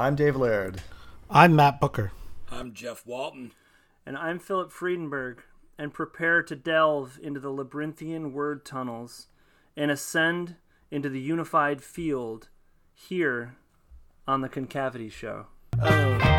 I'm Dave Laird. I'm Matt Booker. I'm Jeff Walton. And I'm Philip Friedenberg. And prepare to delve into the labyrinthian word tunnels and ascend into the unified field here on the Concavity Show. Oh.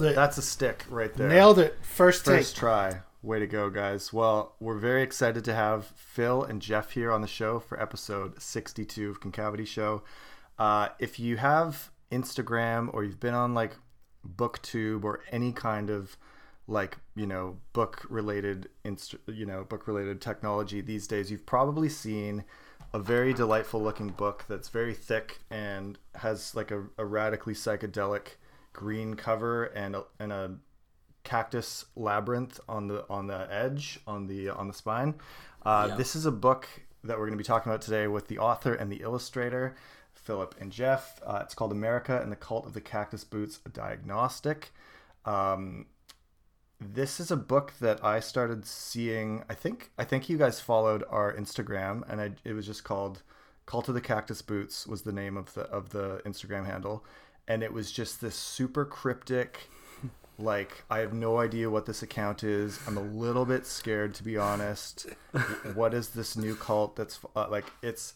Nailed it. That's a stick right there. Nailed it. First take. First try. Way to go, guys. Well, we're very excited to have Phil and Jeff here on the show for episode 62 of Concavity Show. Uh, if you have Instagram or you've been on like BookTube or any kind of like you know book related inst- you know book related technology these days you've probably seen a very delightful looking book that's very thick and has like a, a radically psychedelic green cover and a, and a cactus labyrinth on the on the edge on the on the spine. Uh, Yeah. This is a book that we're going to be talking about today with the author and the illustrator, Philip and Jeff. Uh, it's called America and the Cult of the Cactus Boots: A Diagnostic. Um, this is a book that I started seeing. I think I think you guys followed our Instagram, and I, it was just called "Cult of the Cactus Boots" was the name of the of the Instagram handle, and it was just this super cryptic. Like I have no idea what this account is. I'm a little bit scared to be honest. what is this new cult that's uh, like it's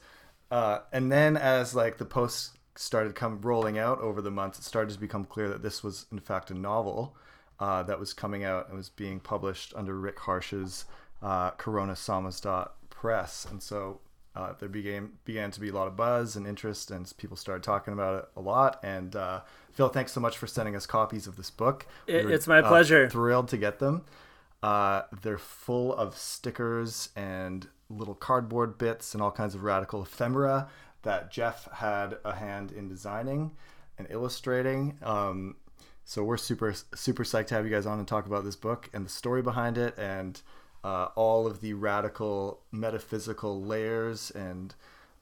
uh, and then as like the posts started come rolling out over the months, it started to become clear that this was in fact a novel uh, that was coming out and was being published under Rick Harsch's uh, Corona Samizdat press, and so uh, there began began to be a lot of buzz and interest, and people started talking about it a lot. And uh, Phil, thanks so much for sending us copies of this book. It- were, it's my uh, pleasure. thrilled to get them. Uh, they're full of stickers and little cardboard bits and all kinds of radical ephemera that Jeff had a hand in designing and illustrating. Um, so we're super super psyched to have you guys on and talk about this book and the story behind it and uh, all of the radical metaphysical layers and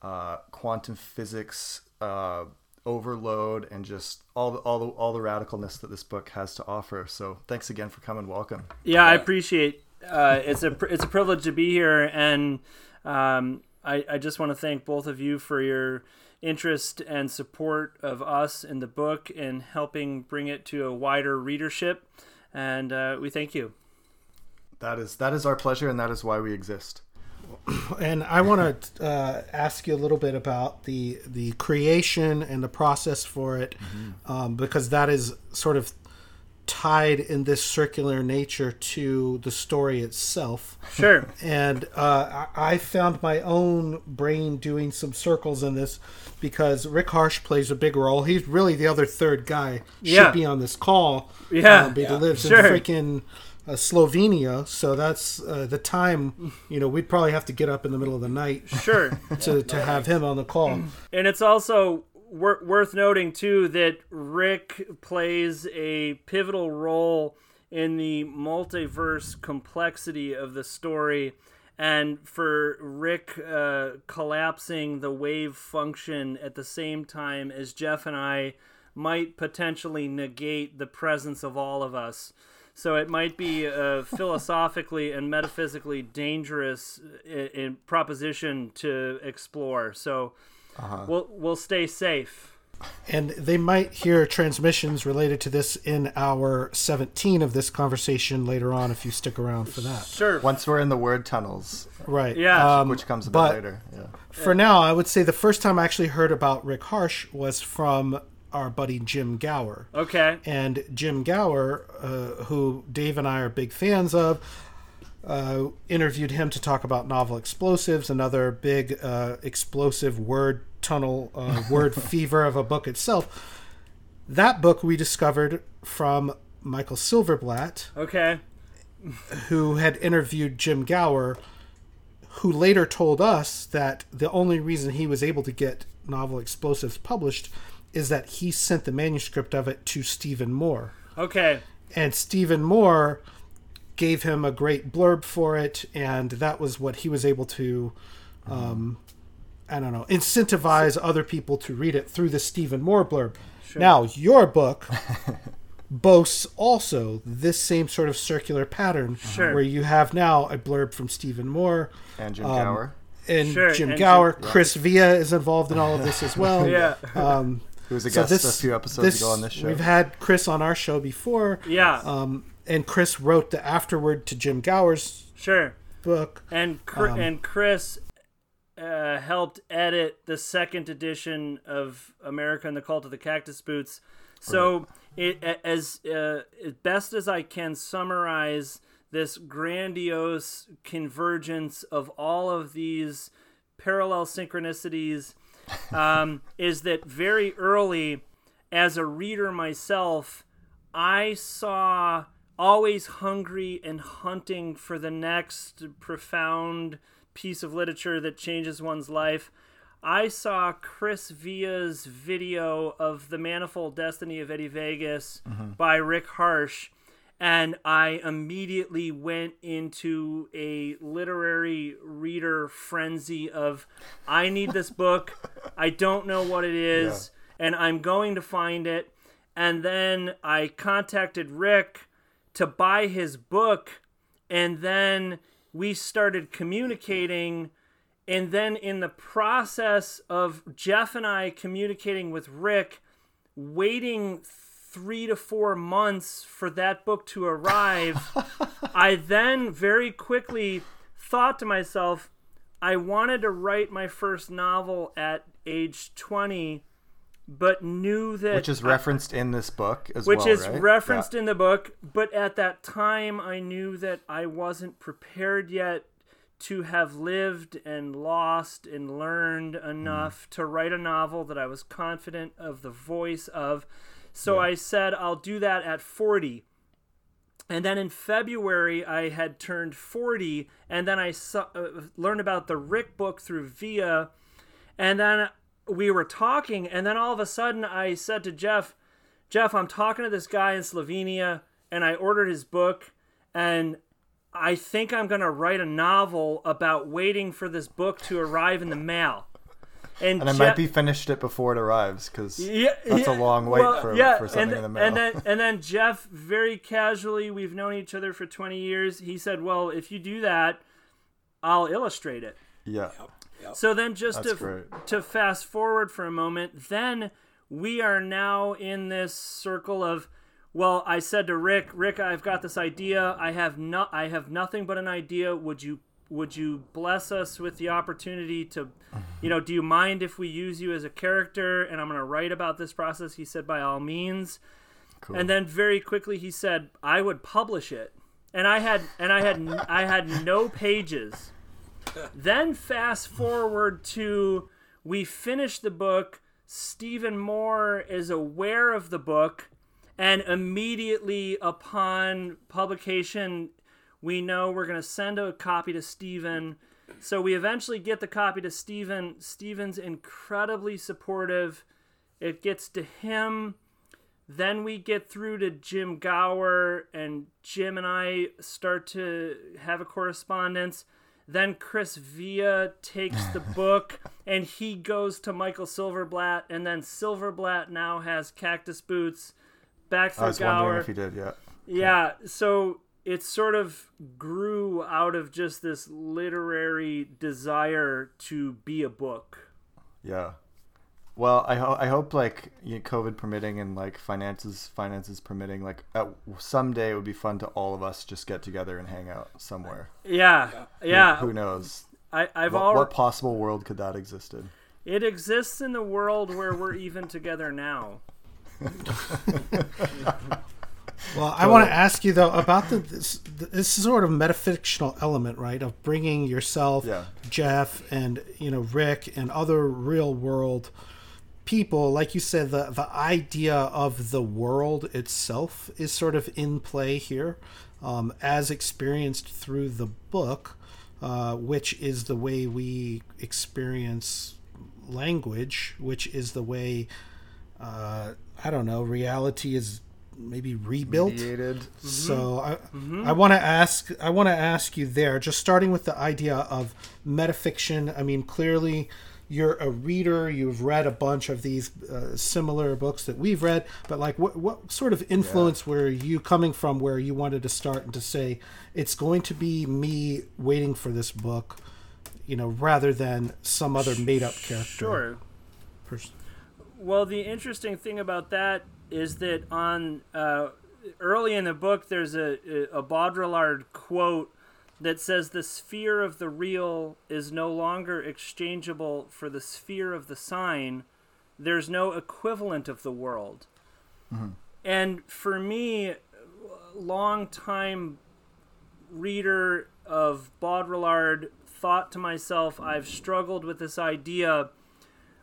uh, quantum physics uh, overload and just all the, all the all the radicalness that this book has to offer. So thanks again for coming. Welcome. Yeah, I appreciate. Uh, it's a it's a privilege to be here, and um, I I just want to thank both of you for your interest and support of us in the book and helping bring it to a wider readership. And uh, we thank you. That is that is our pleasure and that is why we exist. and I want to uh, ask you a little bit about the the creation and the process for it, um, because that is sort of tied in this circular nature to the story itself. Sure. And uh, I I found my own brain doing some circles in this because Rick Harsch plays a big role. He's really the other third guy. Yeah. Should be on this call. Yeah. um, but he lives Sure. in freaking uh, Slovenia, so that's uh, the time. You know, we'd probably have to get up in the middle of the night Sure. to, to have him on the call. And it's also wor- worth noting too that Rick plays a pivotal role in the multiverse complexity of the story. And for Rick uh, collapsing the wave function at the same time as Jeff and I might potentially negate the presence of all of us. So it might be a philosophically and metaphysically dangerous i- in proposition to explore. So we'll we'll stay safe. And they might hear transmissions related to this in hour 17 of this conversation later on if you stick around for that. Sure. Once we're in the word tunnels, Right. Yeah. Um, which comes a bit but later. Yeah. for now, I would say the first time I actually heard about Rick Harsh was from our buddy Jim Gauer. Okay. And Jim Gauer, uh, who Dave and I are big fans of, uh, interviewed him to talk about novel explosives, another big uh, explosive word tunnel, uh, word fever of a book itself. That book we discovered from Michael Silverblatt, Okay. who had interviewed Jim Gauer, who later told us that the only reason he was able to get novel explosives published is that he sent the manuscript of it to Steven Moore. Okay. And Steven Moore gave him a great blurb for it, and that was what he was able to um, I don't know, incentivize other people to read it through the Steven Moore blurb. Now, your book boasts also this same sort of circular pattern Sure. where you have now a blurb from Steven Moore And Jim Um, Gauer, and Sure, Jim and Gauer. Jim- yeah. Chris Via is involved in all of this as well. Yeah. Um, who was a so guest this a few episodes this- ago on this show. We've had Chris on our show before. Yeah. Um, and Chris wrote the afterword to Jim Gauer's sure. book. And Chri- Um, and Chris uh, helped edit the second edition of America and the Cult of the Cactus Boots. So it as uh, as best as I can summarize this grandiose convergence of all of these parallel synchronicities um, is that very early as a reader myself I saw always hungry and hunting for the next profound piece of literature that changes one's life. I saw Chris Via's video of The Manifold Destiny of Eddie Vegas by Rick Harsch, and I immediately went into a literary reader frenzy of I need this book. I don't know what it is, and I'm going to find it. And then I contacted Rick to buy his book, and then we started communicating. And then, in the process of Jeff and I communicating with Rick, waiting three to four months for that book to arrive, I then very quickly thought to myself, I wanted to write my first novel at age 20, but knew that. which is referenced in this book as which well, Which is right? referenced in the book, but at that time I knew that I wasn't prepared yet to have lived and lost and learned hmm. enough to write a novel that I was confident of the voice of. So I said I'll do that at 40. And then in February, I had turned 40, and then I saw, uh, learned about the Rick book through Via. And then we were talking, and then all of a sudden, I said to Jeff, Jeff, I'm talking to this guy in Slovenia, and I ordered his book, and I think I'm going to write a novel about waiting for this book to arrive in the mail. And, And I Je- might be finished it before it arrives because yeah, that's a long wait well, for, yeah, for something and, in the mail. And then, and then Jeff, very casually, we've known each other for 20 years. He said, "Well, if you do that, I'll illustrate it." yeah, So then, just That's to great. to fast forward for a moment, then we are now in this circle of. Well, I said to Rick, Rick, I've got this idea. I have no, I have nothing but an idea. Would you would you bless us with the opportunity to, you know, do you mind if we use you as a character? And I'm going to write about this process. He said, by all means. cool. And then very quickly he said, I would publish it. And I had and I had I had no pages. Then fast forward to we finish the book. Steven Moore is aware of the book, and immediately upon publication, we know we're going to send a copy to Steven. So we eventually get the copy to Steven. Steven's incredibly supportive. It gets to him. Then we get through to Jim Gauer, and Jim and I start to have a correspondence. Then Chris Via takes the book and he goes to Michael Silverblatt, and then Silverblatt now has Cactus Boots. Back I through was wondering if he did. Yeah, Yeah, so it sort of grew out of just this literary desire to be a book. yeah. Well, I hope I hope like you know, COVID permitting and like finances finances permitting, like someday it would be fun to all of us just get together and hang out somewhere. Yeah, yeah. Who knows? I, I've What, already. what possible world could that existed? It exists in the world where we're even together now. Well, I want to ask you though about the this, this sort of metafictional element, right, of bringing yourself, Yeah. Jeff, and you know Rick, and other real world people. Like you said, the the idea of the world itself is sort of in play here, um, as experienced through the book, uh, which is the way we experience language, which is the way uh, I don't know reality is maybe rebuilt. Mediated. So I, I want to ask I want to ask you there, just starting with the idea of metafiction. I mean, clearly, you're a reader, you've read a bunch of these uh, similar books that we've read, but like what what sort of influence yeah. were you coming from where you wanted to start and to say it's going to be me waiting for this book, you know, rather than some other made up character. Sure. Person. Well, the interesting thing about that is that on uh, early in the book, there's a, a Baudrillard quote that says the sphere of the real is no longer exchangeable for the sphere of the sign. There's no equivalent of the world. Mm-hmm. And for me, long time reader of Baudrillard, thought to myself, I've struggled with this idea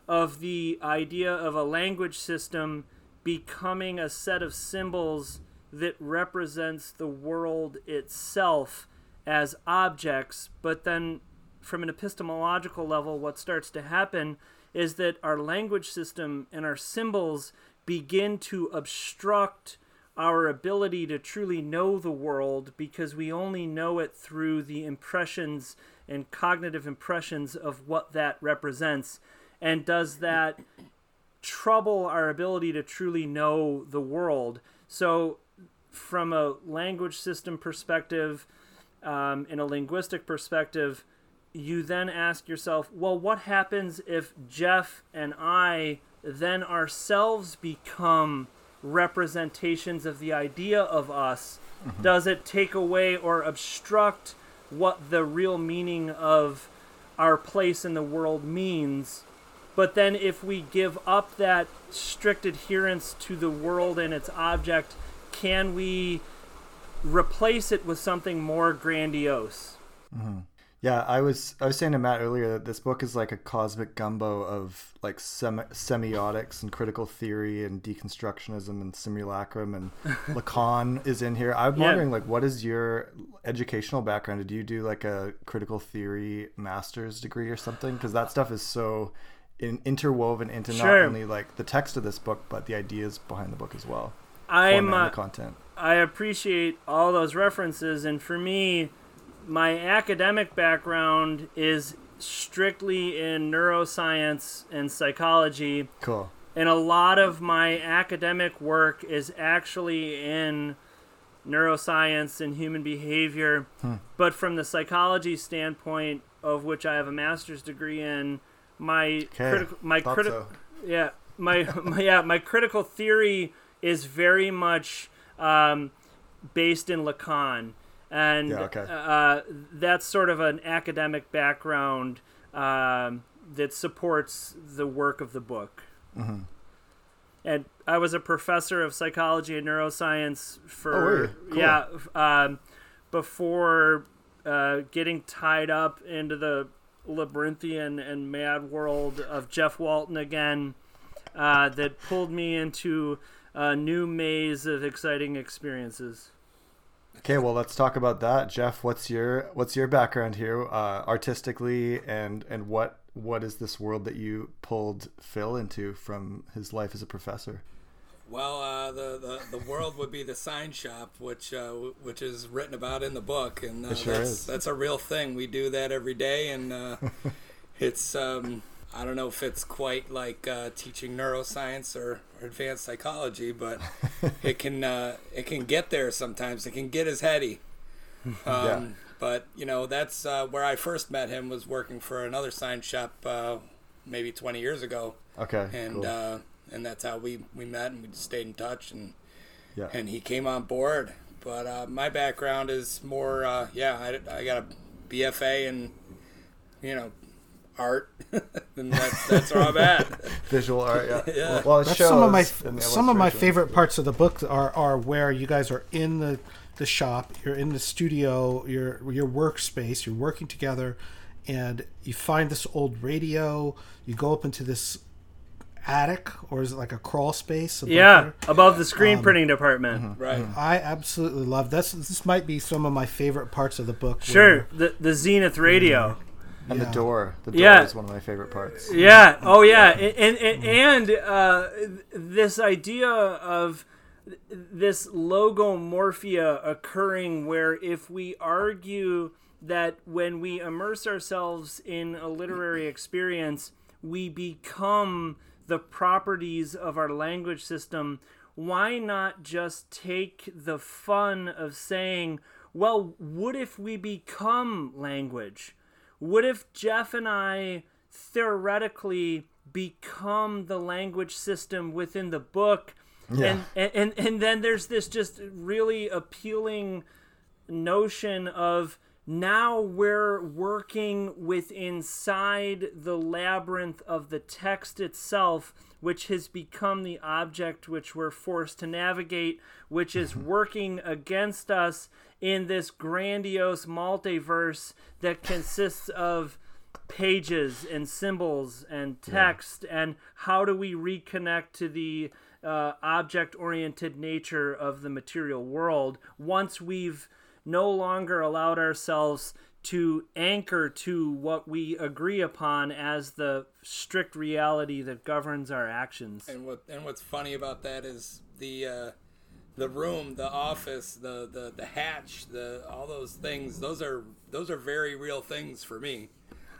of the idea of a language system becoming a set of symbols that represents the world itself as objects, but then from an epistemological level, what starts to happen is that our language system and our symbols begin to obstruct our ability to truly know the world because we only know it through the impressions and cognitive impressions of what that represents. And does that trouble our ability to truly know the world? So, from a language system perspective, um, in a linguistic perspective, you then ask yourself, well, what happens if Jeff and I then ourselves become representations of the idea of us? Mm-hmm. Does it take away or obstruct what the real meaning of our place in the world means? But then, if we give up that strict adherence to the world and its object, can we replace it with something more grandiose. Mm-hmm. Yeah, I was I was saying to Matt earlier that this book is like a cosmic gumbo of like sem- semiotics and critical theory and deconstructionism and simulacrum and Lacan is in here. I'm yeah. wondering like what is your educational background? Did you do like a critical theory master's degree or something? Because that stuff is so in- interwoven into sure. not only like the text of this book but the ideas behind the book as well. I'm uh, content. I appreciate all those references, and for me, my academic background is strictly in neuroscience and psychology. Cool. And a lot of my academic work is actually in neuroscience and human behavior. Hmm. But from the psychology standpoint, of which I have a master's degree in, my critical my critical so. yeah my, my yeah my critical theory is very much um, based in Lacan, and yeah, okay. uh, that's sort of an academic background um, that supports the work of the book. Mm-hmm. And I was a professor of psychology and neuroscience for oh, cool. yeah um, before uh, getting tied up into the labyrinthian and mad world of Jeff Walton again. Uh, that pulled me into a new maze of exciting experiences. Okay, well, let's talk about that, Jeff. What's your what's your background here, uh, artistically, and and what what is this world that you pulled Phil into from his life as a professor? Well, uh, the, the the world would be the sign shop, which uh, which is written about in the book, and uh, sure that's is. that's a real thing. We do that every day, and uh, it's um, I don't know if it's quite like uh, teaching neuroscience or, or, advanced psychology, but it can uh, it can get there sometimes. It can get as heady. Um, yeah. But you know that's uh, where I first met him was working for another sign shop uh, maybe 20 years ago. Okay. And cool. Uh, and that's how we, we met and we stayed in touch and yeah. and he came on board. But uh, my background is more yeah I, I got a BFA in you know art, and that's that's where I'm at. Visual art, yeah. yeah. Well, that's some of my some of my favorite parts of the book are are where you guys are in the the shop, you're in the studio, your your workspace, you're working together, and you find this old radio. You go up into this attic or is it like a crawl space yeah there? above the screen um, printing department mm-hmm, right mm-hmm. i absolutely love this this might be some of my favorite parts of the book sure where, the the zenith radio mm-hmm and yeah. the door. The door yeah. is one of my favorite parts. Yeah. Oh, yeah. And and, and uh, this idea of this logomorphia occurring, where if we argue that when we immerse ourselves in a literary experience, we become the properties of our language system, why not just take the fun of saying, well, what if we become language? What if Jeff and I theoretically become the language system within the book? Yeah. And, and and then there's this just really appealing notion of now we're working with inside the labyrinth of the text itself which has become the object which we're forced to navigate which is working against us in this grandiose multiverse that consists of pages and symbols and text and how do we reconnect to the uh, object oriented nature of the material world once we've no longer allowed ourselves to anchor to what we agree upon as the strict reality that governs our actions. And what and what's funny about that is the uh, the room, the office, the, the the hatch, the all those things. Those are those are very real things for me.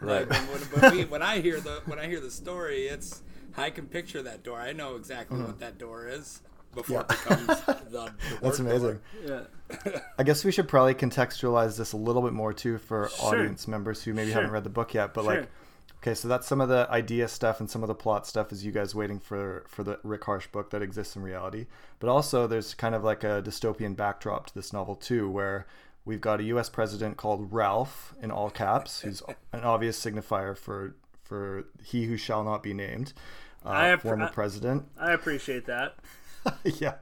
Right. Like, when, when, we, when I hear the when I hear the story, it's I can picture that door. I know exactly what that door is before it becomes the, the That's amazing. door. Yeah. I guess we should probably contextualize this a little bit more too for Sure. audience members who maybe Sure. haven't read the book yet. But Sure. like, okay, so that's some of the idea stuff and some of the plot stuff is you guys waiting for for the Rick Harsch book that exists in reality. But also, there's kind of like a dystopian backdrop to this novel too, where we've got a U.S. president called Ralph in all caps, who's an obvious signifier for for he who shall not be named, uh, I app- former I- president. I appreciate that. yeah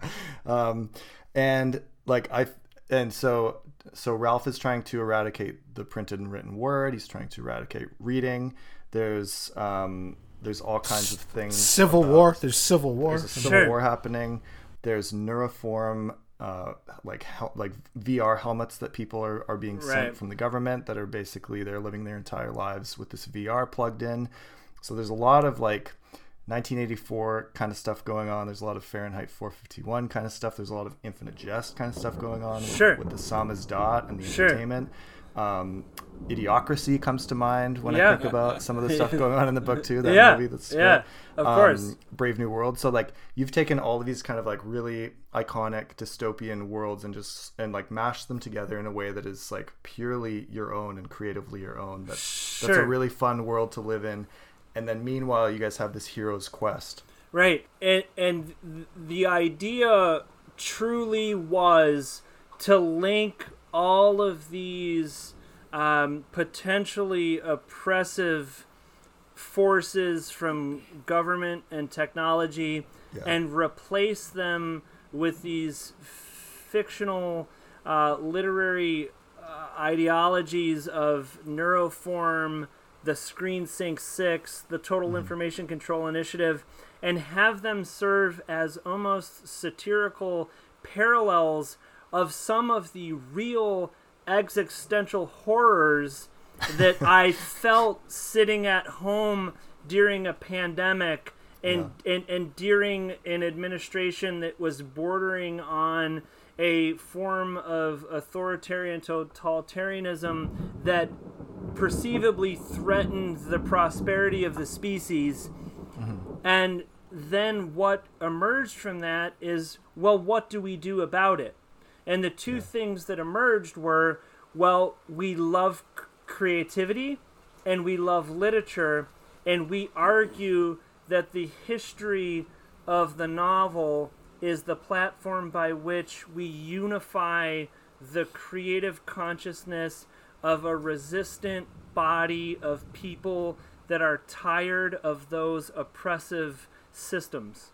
um and like i and so so ralph is trying to eradicate the printed and written word he's trying to eradicate reading there's um there's all kinds of things Civil War. There's Civil War. there's a civil Sure. war happening there's neuroform uh, like hel- like VR helmets that people are, are being sent Right. from the government that are basically they're living their entire lives with this VR plugged in. So there's a lot of like 1984 kind of stuff going on. There's a lot of Fahrenheit 451 kind of stuff. There's a lot of Infinite Jest kind of stuff going on with, Sure. with the Samizdat and the Sure. entertainment. Um, Idiocracy comes to mind when Yeah. I think about some of the stuff going on in the book too. That Yeah. movie that's Yeah. Of course. um, Brave New World. So like you've taken all of these kind of like really iconic dystopian worlds and just and like mashed them together in a way that is like purely your own and creatively your own. That's that's a really fun world to live in. And then meanwhile, you guys have this hero's quest. Right. And and the idea truly was to link all of these um, potentially oppressive forces from government and technology Yeah. and replace them with these fictional uh, literary uh, ideologies of neuroform the screen sync 6 the total mm-hmm. information control initiative and have them serve as almost satirical parallels of some of the real existential horrors that I felt sitting at home during a pandemic and, and, and during an administration that was bordering on a form of authoritarian totalitarianism that perceivably threatened the prosperity of the species. Mm-hmm. And then what emerged from that is well, what do we do about it? And the two things that emerged were well, we love c- creativity and we love literature, and we argue that the history of the novel is the platform by which we unify the creative consciousness of a resistant body of people that are tired of those oppressive systems.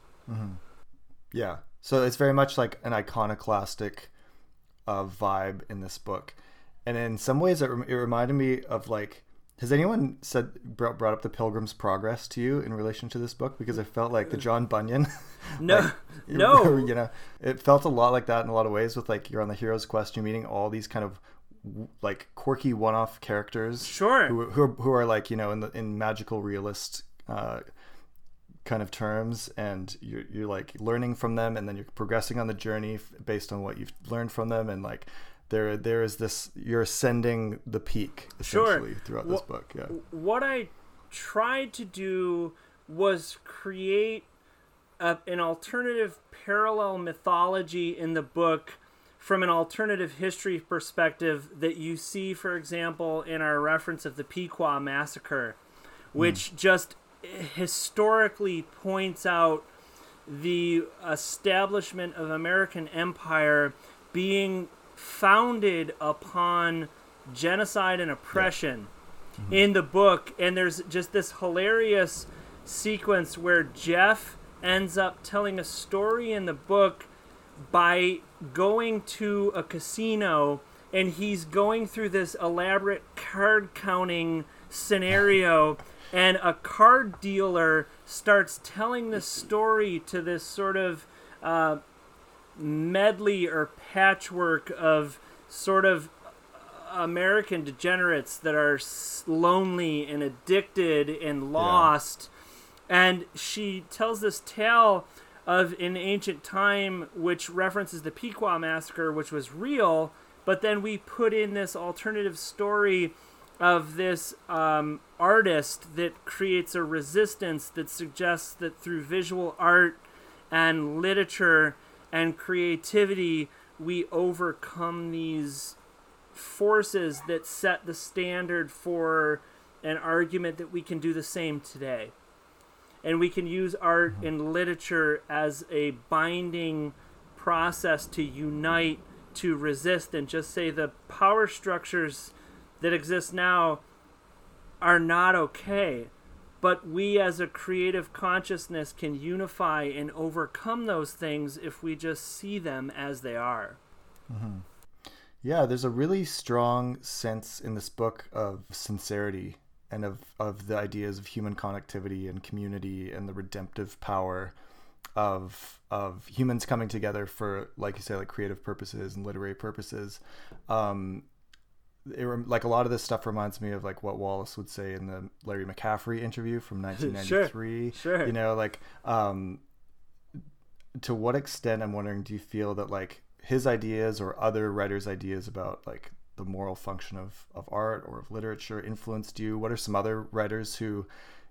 Yeah. So it's very much like an iconoclastic uh, vibe in this book, and in some ways, it, rem- it reminded me of like. Has anyone said brought, brought up the Pilgrim's Progress to you in relation to this book? Because I felt like the John Bunyan. No, like, no. you know, it felt a lot like that in a lot of ways. With like you're on the hero's quest, you're meeting all these kind of like quirky one-off characters, Sure. who, who are, who are like you know in the in magical realist uh, kind of terms and you're, you're like learning from them and then you're progressing on the journey f- based on what you've learned from them and like there there is this you're ascending the peak Sure. essentially throughout this book yeah what I tried to do was create a, an alternative parallel mythology in the book from an alternative history perspective that you see, for example, in our reference of the Pequot massacre, which mm. just historically points out the establishment of American empire being founded upon genocide and oppression yeah. mm-hmm. in the book and there's just this hilarious sequence where Jeff ends up telling a story in the book by going to a casino and he's going through this elaborate card counting scenario and a card dealer starts telling the story to this sort of uh, medley or patchwork of sort of American degenerates that are lonely and addicted and lost. Yeah. And she tells this tale of an ancient time which references the Pequot massacre, which was real, but then we put in this alternative story of this um, artist that creates a resistance that suggests that through visual art and literature and creativity, we overcome these forces that set the standard for an argument that we can do the same today and we can use art mm-hmm. and literature as a binding process to unite to resist and just say the power structures that exist now are not okay but we as a creative consciousness can unify and overcome those things if we just see them as they are mm-hmm. yeah there's a really strong sense in this book of sincerity and of, of the ideas of human connectivity and community and the redemptive power of of humans coming together for like you say like creative purposes and literary purposes um it, like a lot of this stuff reminds me of like what Wallace would say in the Larry McCaffery interview from 1993 sure, sure. you know like um to what extent I'm wondering do you feel that like his ideas or other writers ideas about like the moral function of, of art or of literature influenced you? What are some other writers who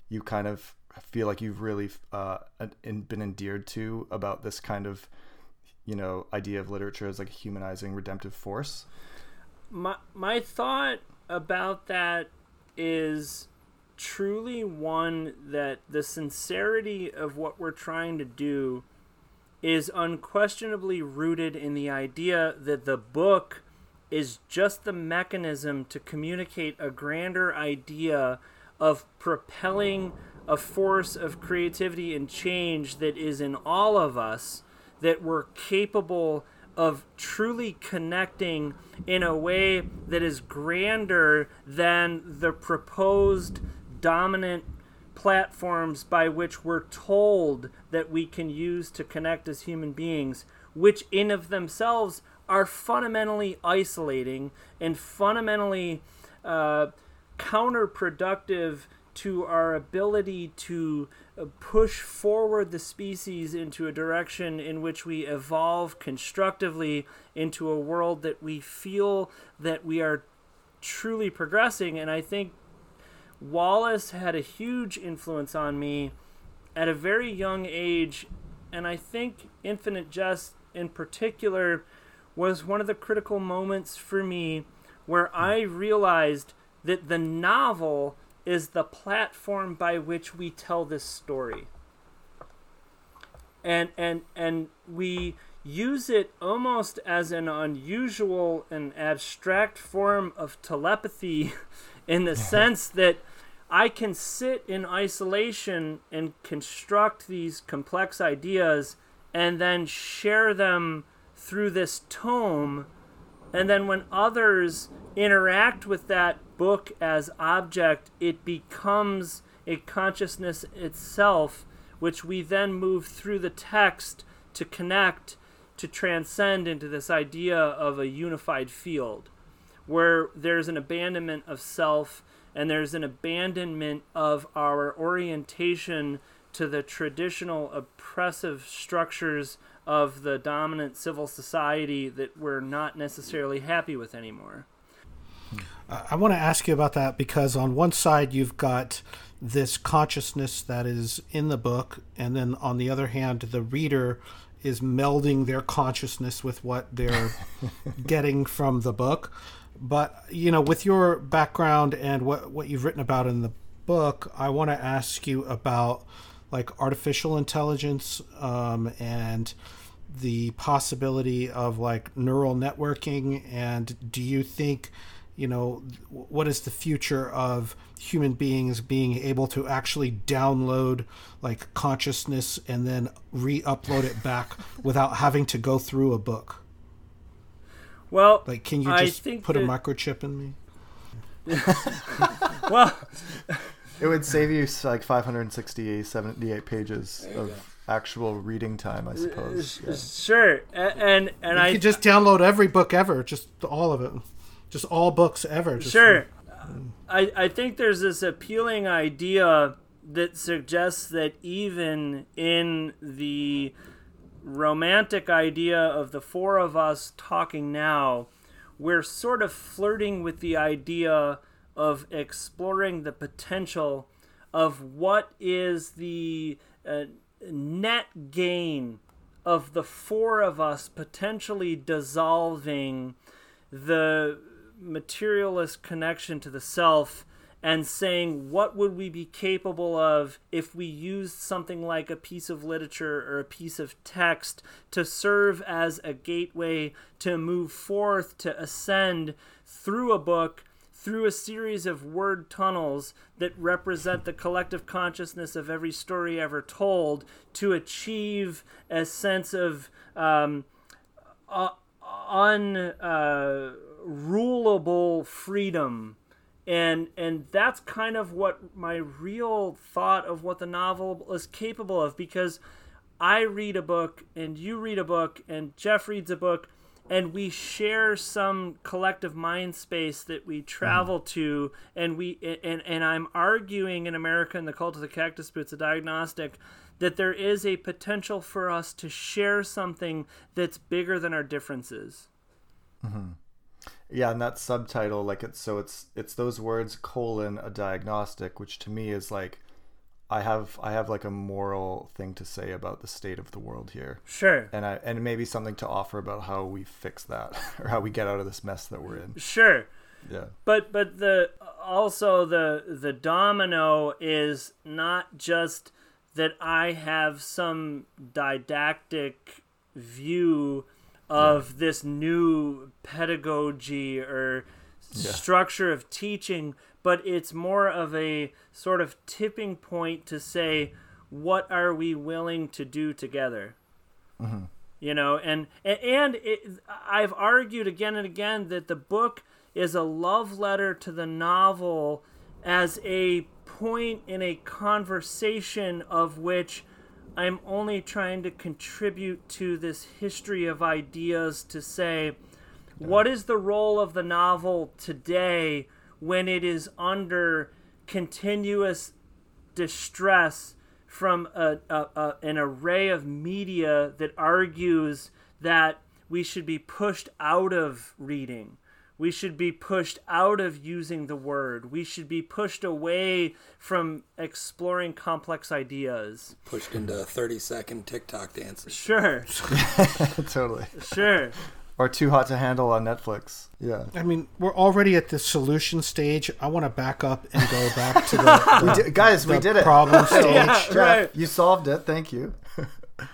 you kind of feel like you've really uh, been endeared to about this kind of, you know, idea of literature as like a humanizing redemptive force? My my thought about that is truly one that the sincerity of what we're trying to do is unquestionably rooted in the idea that the book is just the mechanism to communicate a grander idea of propelling a force of creativity and change that is in all of us that we're capable of truly connecting in a way that is grander than the proposed dominant platforms by which we're told that we can use to connect as human beings, which in of themselves are fundamentally isolating and fundamentally uh, counterproductive to our ability to push forward the species into a direction in which we evolve constructively into a world that we feel that we are truly progressing. And i think wallace had a huge influence on me at a very young age. And i think infinite jest in particular was one of the critical moments for me where I realized that the novel is the platform by which we tell this story. And and and we use it almost as an unusual and abstract form of telepathy in the sense that I can sit in isolation and construct these complex ideas and then share them through this tome and then when others interact with that book as object it becomes a consciousness itself which we then move through the text to connect to transcend into this idea of a unified field where there's an abandonment of self and there's an abandonment of our orientation to the traditional oppressive structures of the dominant civil society that we're not necessarily happy with anymore. I want to ask you about that because on one side you've got this consciousness that is in the book, and then on the other hand, the reader is melding their consciousness with what they're getting from the book. But you know, with your background and what what you've written about in the book, I want to ask you about like artificial intelligence um, and the possibility of like neural networking. And do you think, you know, what is the future of human beings being able to actually download like consciousness and then re-upload it back without having to go through a book? Well, Like, can you just think put a microchip in me? well, It would save you like 560, 78 pages of actual reading time, I uh, suppose. Yeah. sure, A- and and You I could just download every book ever, just all of it, just all books ever. Sure. I, I think there's this appealing idea that suggests that even in the romantic idea of the four of us talking now, we're sort of flirting with the idea of exploring the potential of what is the uh, net gain of the four of us potentially dissolving the materialist connection to the self and saying what would we be capable of if we used something like a piece of literature or a piece of text to serve as a gateway to move forth to ascend through a book through a series of word tunnels that represent the collective consciousness of every story ever told to achieve a sense of um, uh, unrulable freedom. And and that's kind of what my real thought of what the novel is capable of because I read a book and you read a book and Jeff reads a book and we share some collective mind space that we mm-hmm. travel to and we and, and I'm arguing in America in the cult of the cactus boots a diagnostic that there is a potential for us to share something that's bigger than our differences. Mm-hmm. Yeah, and that subtitle, like it's so it's it's those words colon a diagnostic, which to me is like I have I have like a moral thing to say about the state of the world here. Sure. And I and maybe something to offer about how we fix that or how we get out of this mess that we're in. Sure. Yeah. but but the also the the domino is not just that I have some didactic view of this new pedagogy or structure of teaching, but it's more of a sort of tipping point to say what are we willing to do together? Mm-hmm. You know and and, and it, i've argued again and again that the book is a love letter to the novel as a point in a conversation of which i'm only trying to contribute to this history of ideas to say what is the role of the novel today when it is under continuous distress from a, a, a, an array of media that argues that we should be pushed out of reading. We should be pushed out of using the word. We should be pushed away from exploring complex ideas. Pushed into 30 second TikTok dances. Sure, totally. sure. Or too hot to handle on Netflix. Yeah. I mean, we're already at the solution stage. I want to back up and go back to the, We did, guys, we the did it. problem stage. Yeah, right. you solved it. Thank you.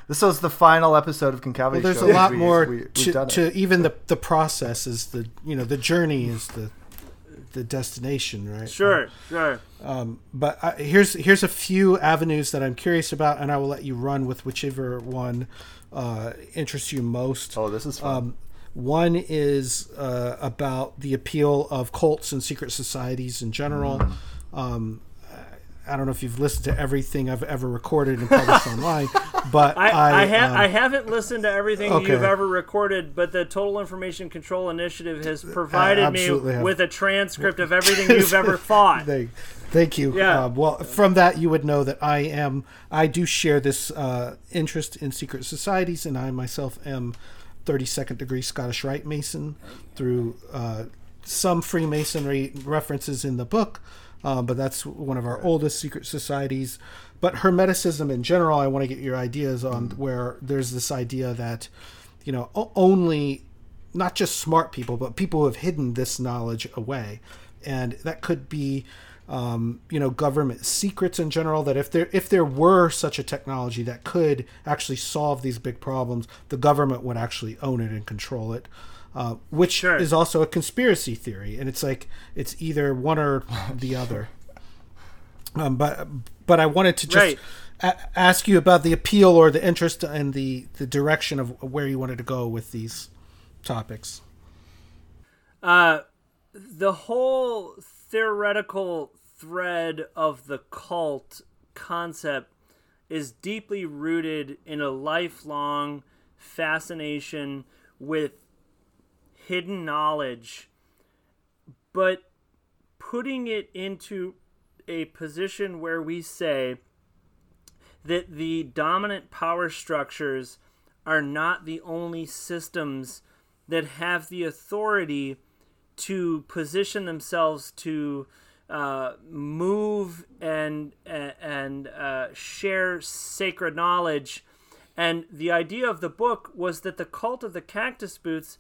This was the final episode of Concavity Well, there's Show. a lot We- more we- to, to even the the process is the you know the journey is the the destination, right? Sure, sure. But I, here's here's a few avenues that I'm curious about, and I will let you run with whichever one uh, interests you most. Oh, this is fun. Um, one is uh, about the appeal of cults and secret societies in general. Mm. I don't know if you've listened to everything I've ever recorded and published online, but I, I, I, ha- um, I haven't listened to everything Okay. you've ever recorded, but the Total Information Control Initiative has provided me have. with a transcript of everything you've ever thought. Thank, thank you. Yeah. Uh, well, from that, you would know that I am. I do share this uh, interest in secret societies, and I myself am 32nd degree Scottish Rite Mason through uh, some Freemasonry references in the book, uh, but that's one of our oldest secret societies. But Hermeticism in general, I want to get your ideas on where there's this idea that, you know, only not just smart people, but people who have hidden this knowledge away, and that could be. Um, you know, government secrets in general. That if there if there were such a technology that could actually solve these big problems, the government would actually own it and control it uh, which Sure. is also a conspiracy theory, and it's like it's either one or the other. Um, but but I wanted to just Right. a- ask you about the appeal or the interest and the the direction of where you wanted to go with these topics. Uh, the whole theoretical thread of the cult concept is deeply rooted in a lifelong fascination with hidden knowledge, but putting it into a position where we say that the dominant power structures are not the only systems that have the authority to position themselves to uh, move and and uh, share sacred knowledge. And the idea of the book was that the cult of the cactus boots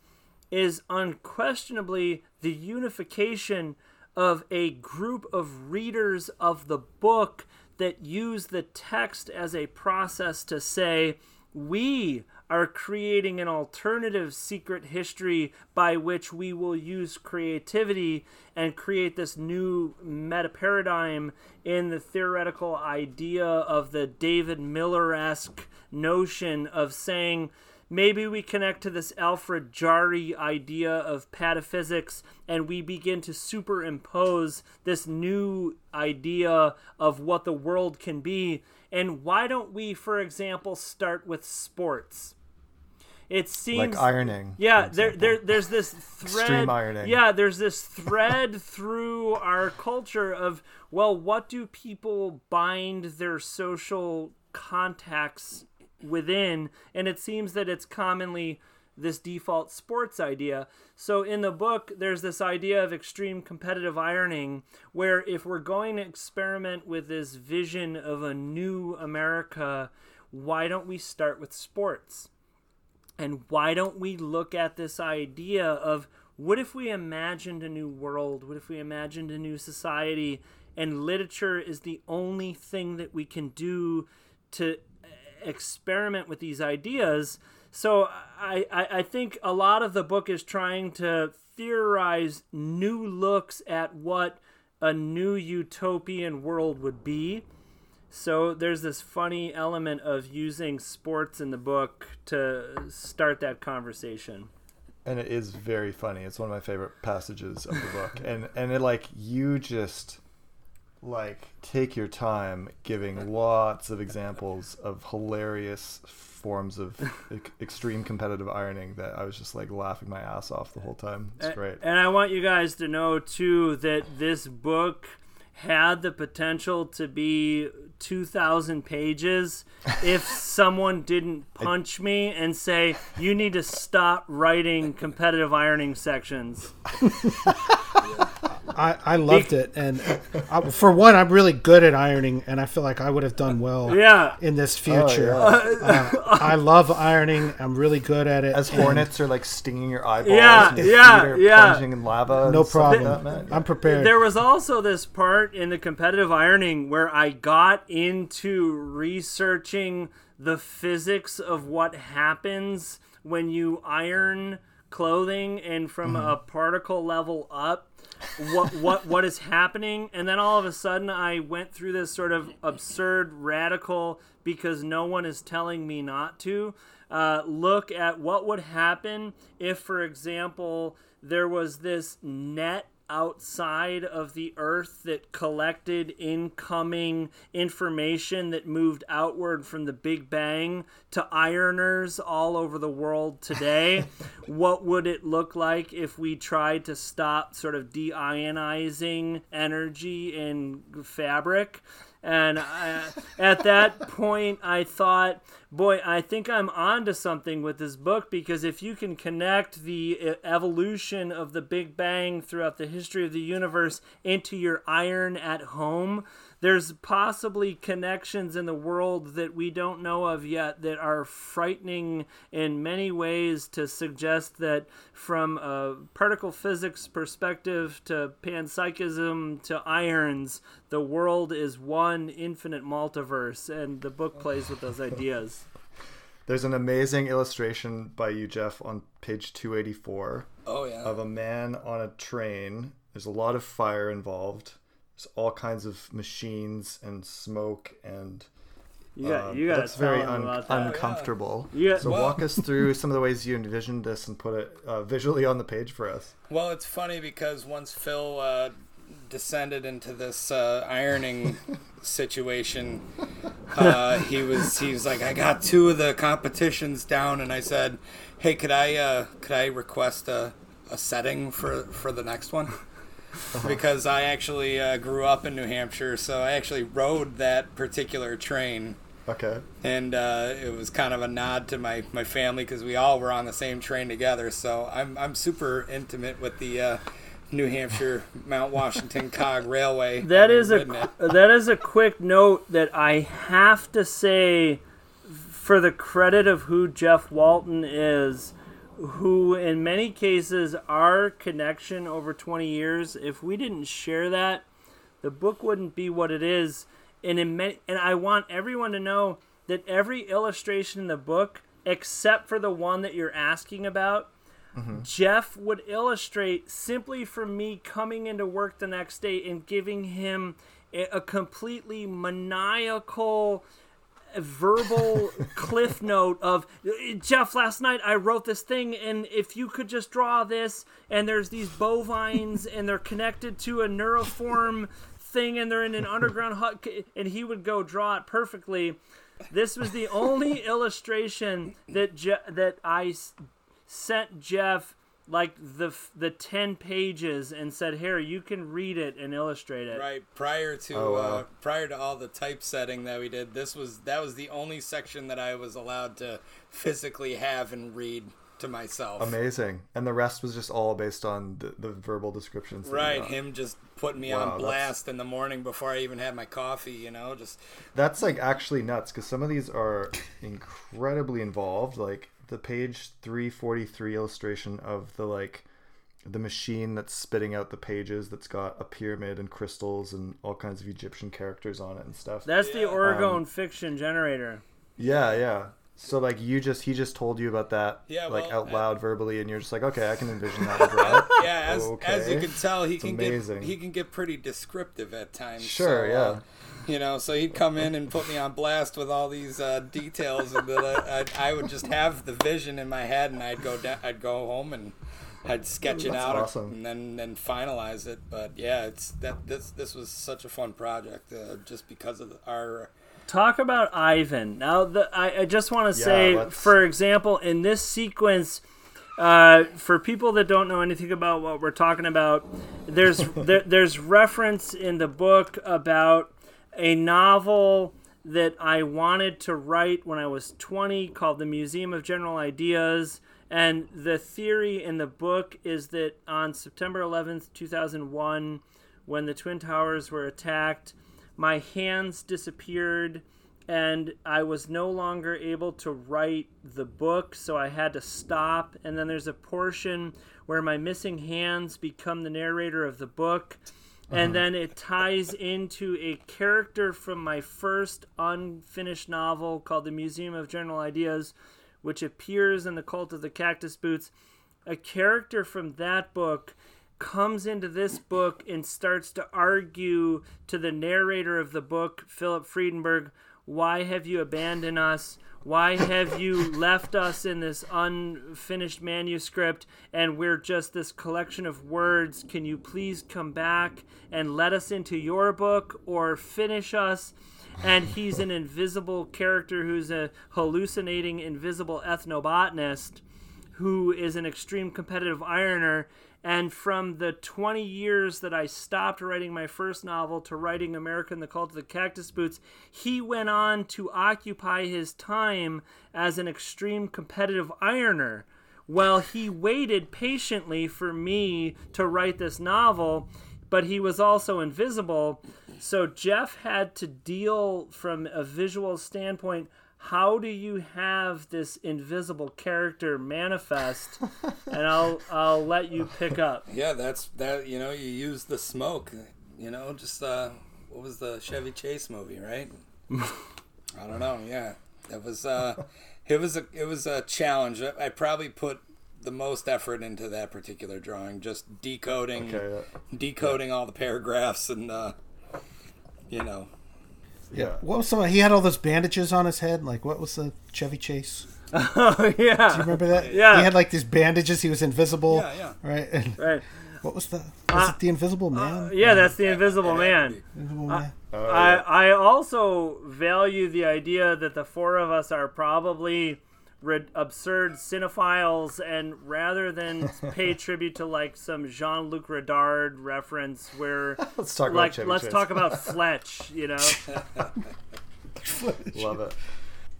is unquestionably the unification of a group of readers of the book that use the text as a process to say, we are creating an alternative secret history by which we will use creativity and create this new meta paradigm in the theoretical idea of the David Miller esque notion of saying, maybe we connect to this Alfred Jarry idea of pataphysics and we begin to superimpose this new idea of what the world can be. And why don't we, for example, start with sports? It seems like ironing. yeah, there, there, there's this thread. Extreme ironing. Yeah, there's this thread through our culture of well, what do people bind their social contacts within? And it seems that it's commonly this default sports idea. So in the book, there's this idea of extreme competitive ironing, where if we're going to experiment with this vision of a new America, why don't we start with sports? And why don't we look at this idea of what if we imagined a new world? What if we imagined a new society? And literature is the only thing that we can do to experiment with these ideas. So I, I, I think a lot of the book is trying to theorize new looks at what a new utopian world would be. So there's this funny element of using sports in the book to start that conversation. and it is very funny. It's one of my favorite passages of the book, and and it like you just like take your time giving lots of examples of hilarious forms of extreme competitive ironing that I was just like laughing my ass off the whole time. It's great. And I want you guys to know too that this book had the potential to be 2000 pages if someone didn't punch me and say you need to stop writing competitive ironing sections. I, I loved it, and I, for one, I'm really good at ironing, and I feel like I would have done well Yeah. in this future. Oh, yeah. Uh, I love ironing. I'm really good at it. As and hornets are like stinging your eyeballs, Yeah, and your yeah, feet are yeah. plunging in lava. No stuff like problem. that, man. I'm prepared. There was also this part in the competitive ironing where I got into researching the physics of what happens when you iron clothing and from a particle level up what what what is happening? And then all of a sudden I went through this sort of absurd radical because no one is telling me not to uh, look at what would happen if for example there was this net outside of the earth that collected incoming information that moved outward from the big bang to ironers all over the world today? What would it look like if we tried to stop sort of deionizing energy in fabric And I, at that point, I thought, boy, I think I'm onto something with this book because if you can connect the uh, evolution of the Big Bang throughout the history of the universe into your iron at home, there's possibly connections in the world that we don't know of yet that are frightening in many ways to suggest that from a particle physics perspective to panpsychism to irons the world is one infinite multiverse and the book plays with those ideas. There's an amazing illustration by you jeff on page 284 oh yeah. of a man on a train. There's a lot of fire involved all kinds of machines and smoke and you got, um, you got that's very un- uncomfortable. Yeah. So well, walk us through some of the ways you envisioned this and put it uh, visually on the page for us. Well, it's funny because once Phil uh, descended into this uh, ironing situation, uh, he was he was like, I got two of the competitions down, and I said, Hey, could I uh, could I request a, a setting for for the next one? because I actually uh, grew up in New Hampshire, so I actually rode that particular train. Okay. And uh, it was kind of a nod to my, my family because we all were on the same train together. So I'm, I'm super intimate with the uh, New Hampshire Mount Washington Cog Railway. That is a that is a quick note that I have to say, for the credit of who Jeff Walton is who in many cases our connection over 20 years if we didn't share that the book wouldn't be what it is and in many, and I want everyone to know that every illustration in the book except for the one that you're asking about mm-hmm. Jeff would illustrate simply from me coming into work the next day and giving him a, a completely maniacal verbal cliff note of Jeff last night I wrote this thing and if you could just draw this and there's these bovines and they're connected to a neuroform thing and they're in an underground hut and he would go draw it perfectly. This was the only illustration that Je- that I sent Jeff like the the 10 pages and said here you can read it and illustrate it. Right prior to oh, wow. uh, prior to all the typesetting that we did this was that was the only section that i was allowed to physically have and read to myself. Amazing. And the rest was just all based on the, the verbal descriptions right him just putting me wow, on blast in the morning before i even had my coffee you know just that's like actually nuts because some of these are incredibly involved like the page 343 illustration of the like the machine that's spitting out the pages that's got a pyramid and crystals and all kinds of Egyptian characters on it and stuff. That's yeah. the Orgone um, fiction generator. Yeah, yeah. So like you just he just told you about that yeah, like well, out loud uh, verbally and you're just like okay I can envision that yeah as, okay. as you can tell he it's can amazing. get he can get pretty descriptive at times sure so, yeah uh, you know so he'd come in and put me on blast with all these uh, details and that I, I would just have the vision in my head and I'd go down I'd go home and I'd sketch it out awesome. and then then finalize it but yeah it's that this this was such a fun project uh, just because of our talk about Ivan. Now, the, I, I just want to yeah, say, let's... for example, in this sequence, uh, for people that don't know anything about what we're talking about, there's there, there's reference in the book about a novel that I wanted to write when I was 20 called The Museum of General Ideas. And the theory in the book is that on September 11th, 2001, when the Twin Towers were attacked, my hands disappeared and I was no longer able to write the book, so I had to stop. And then there's a portion where my missing hands become the narrator of the book. Uh-huh. And then it ties into a character from my first unfinished novel called The Museum of General Ideas, which appears in The Cult of the Cactus Boots. A character from that book comes into this book and starts to argue to the narrator of the book, Philip Friedenberg, why have you abandoned us? Why have you left us in this unfinished manuscript and we're just this collection of words? Can you please come back and let us into your book or finish us? And he's an invisible character who's a hallucinating invisible ethnobotanist who is an extreme competitive ironer. And from the 20 years that I stopped writing my first novel to writing America and the Cult of the Cactus Boots, he went on to occupy his time as an extreme competitive ironer. While he waited patiently for me to write this novel, but he was also invisible. So Jeff had to deal from a visual standpoint. How do you have this invisible character manifest? and I'll I'll let you pick up. Yeah, that's that. You know, you use the smoke. You know, just uh, what was the Chevy Chase movie, right? I don't know. Yeah, it was. Uh, it was a it was a challenge. I, I probably put the most effort into that particular drawing, just decoding, Okay, yeah. decoding all the paragraphs, and uh, you know, Yeah. What was some? He had all those bandages on his head. Like what was the Chevy Chase? Oh yeah. Do you remember that? Yeah. He had like these bandages. He was invisible. Yeah, yeah. Right. And Right. what was the? Was uh, it the Invisible Man? Uh, yeah, that's the Invisible Man. Invisible Man. Oh, I. I also value the idea that the four of us are probably rid- absurd cinephiles, and rather than pay tribute to like some Jean Luc Godard reference, where Let's talk about like Chevy let's Chase. talk about Fletch, you know. Love it.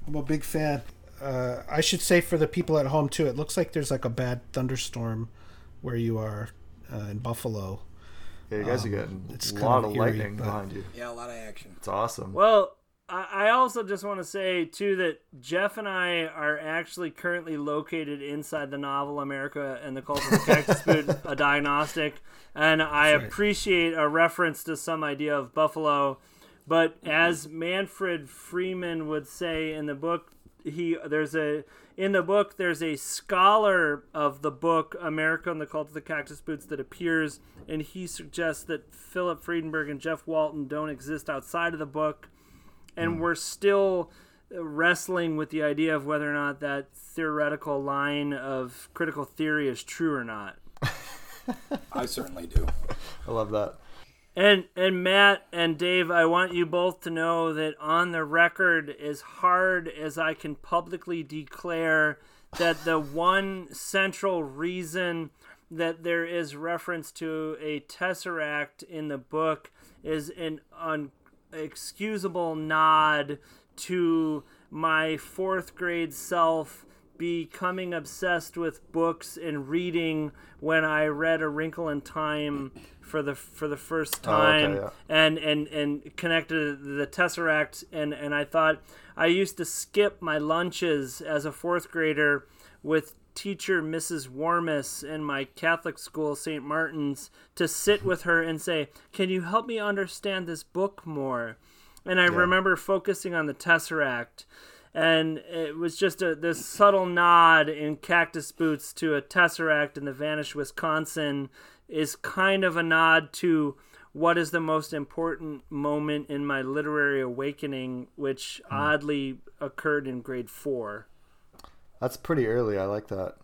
I'm a big fan. Uh, I should say for the people at home too. It looks like there's like a bad thunderstorm where you are uh, in Buffalo. Yeah, you guys are getting it's a kind lot of of eerie, lightning but- behind you. yeah, a lot of action. It's awesome. Well, I also just want to say too that Jeff and I are actually currently located inside the novel America and the Cult of the Cactus Boot, a diagnostic, and I appreciate a reference to some idea of Buffalo, but mm-hmm. as Manfred Freeman would say in the book, he there's a in the book there's a scholar of the book America and the Cult of the Cactus Boots that appears, and he suggests that Philip Friedenberg and Jeff Walton don't exist outside of the book and hmm. we're still wrestling with the idea of whether or not that theoretical line of critical theory is true or not. I certainly do. I love that. And and Matt and Dave, I want you both to know that on the record, as hard as I can publicly declare that the one central reason that there is reference to a tesseract in the book is an unexcusable nod to my fourth grade self becoming obsessed with books and reading when I read A Wrinkle in Time for the for the first Oh, okay, time yeah. and and and connected the tesseract and and I thought I used to skip my lunches as a fourth grader with teacher Mrs. Warmis in my Catholic school St. Martin's to sit with her and say, "Can you help me understand this book more?" And I remember focusing on the tesseract and it was just a this subtle nod in Cactus Boots to a tesseract in the vanished Wisconsin is kind of a nod to what is the most important moment in my literary awakening, which hmm. oddly occurred in grade four. That's pretty early. I like that.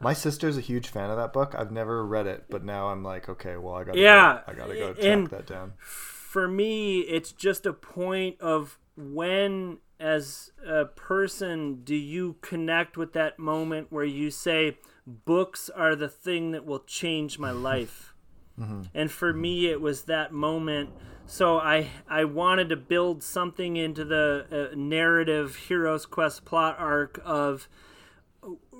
My sister's a huge fan of that book. I've never read it, but now I'm like, okay, well, I gotta, Yeah, go, I gotta go track that down. for me, it's just a point of when, as a person, do you connect with that moment where you say, books are the thing that will change my life? And for me, it was that moment. So I I wanted to build something into the uh, narrative Heroes Quest plot arc of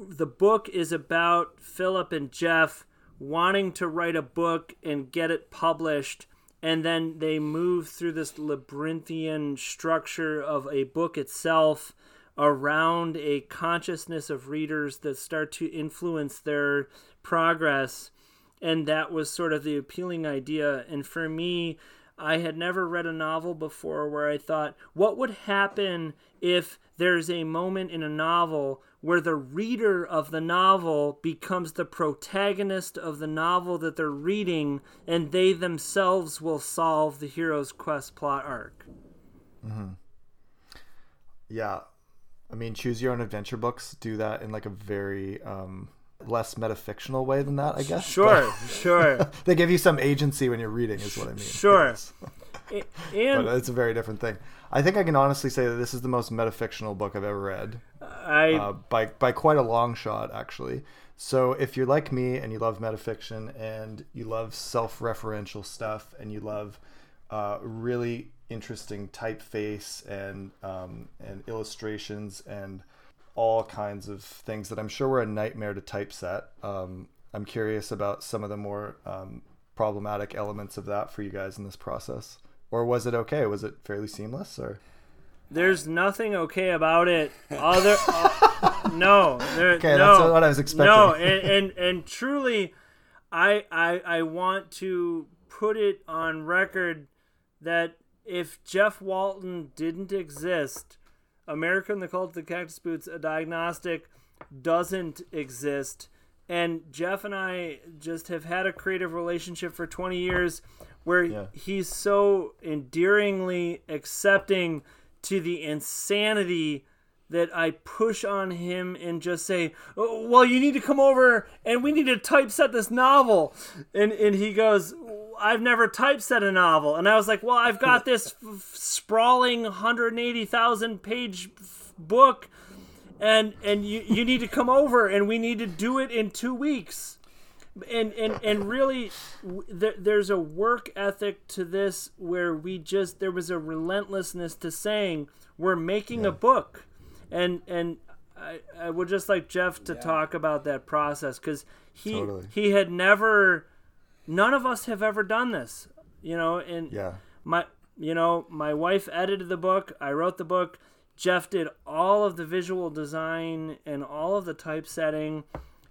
the book is about Philip and Jeff wanting to write a book and get it published and then they move through this labyrinthian structure of a book itself around a consciousness of readers that start to influence their progress. And that was sort of the appealing idea. And for me I had never read a novel before where I thought, what would happen if there's a moment in a novel where the reader of the novel becomes the protagonist of the novel that they're reading and they themselves will solve the hero's quest plot arc? Mm-hmm. Yeah, I mean, choose your own adventure books do that in like a very um, less metafictional way than that, I guess. Sure, sure, they give you some agency when you're reading, is what I mean. sure. Yes. A- But it's a very different thing. I think I can honestly say that this is the most metafictional book I've ever read. I uh, by by quite a long shot actually. So if you're like me and you love metafiction and you love self-referential stuff and you love uh, really interesting typeface and um, and illustrations and all kinds of things that I'm sure were a nightmare to typeset. Um, I'm curious about some of the more um, problematic elements of that for you guys in this process, or was it okay? Was it fairly seamless? Or there's nothing okay about it. Other uh, no, there, okay, no, that's what I was expecting. No, and and, and truly, I, I I want to put it on record that if Jeff Walton didn't exist, America and the Cult of the Cactus Boots, a diagnostic, doesn't exist. And Jeff and I just have had a creative relationship for 20 years where yeah. he's so endearingly accepting to the insanity that I push on him and just say, oh, "Well, you need to come over and we need to typeset this novel." And and he goes, "I've never typeset a novel." And I was like, "Well, I've got this f- sprawling 180,000 page f- book and and you you need to come over and we need to do it in 2 weeks." And and and really th- there's a work ethic to this where we just there was a relentlessness to saying we're making yeah. a book and and I, I would just like Jeff to yeah. talk about that process because he totally. he had never, none of us have ever done this, you know. And yeah, my you know my wife edited the book, I wrote the book. Jeff did all of the visual design and all of the typesetting,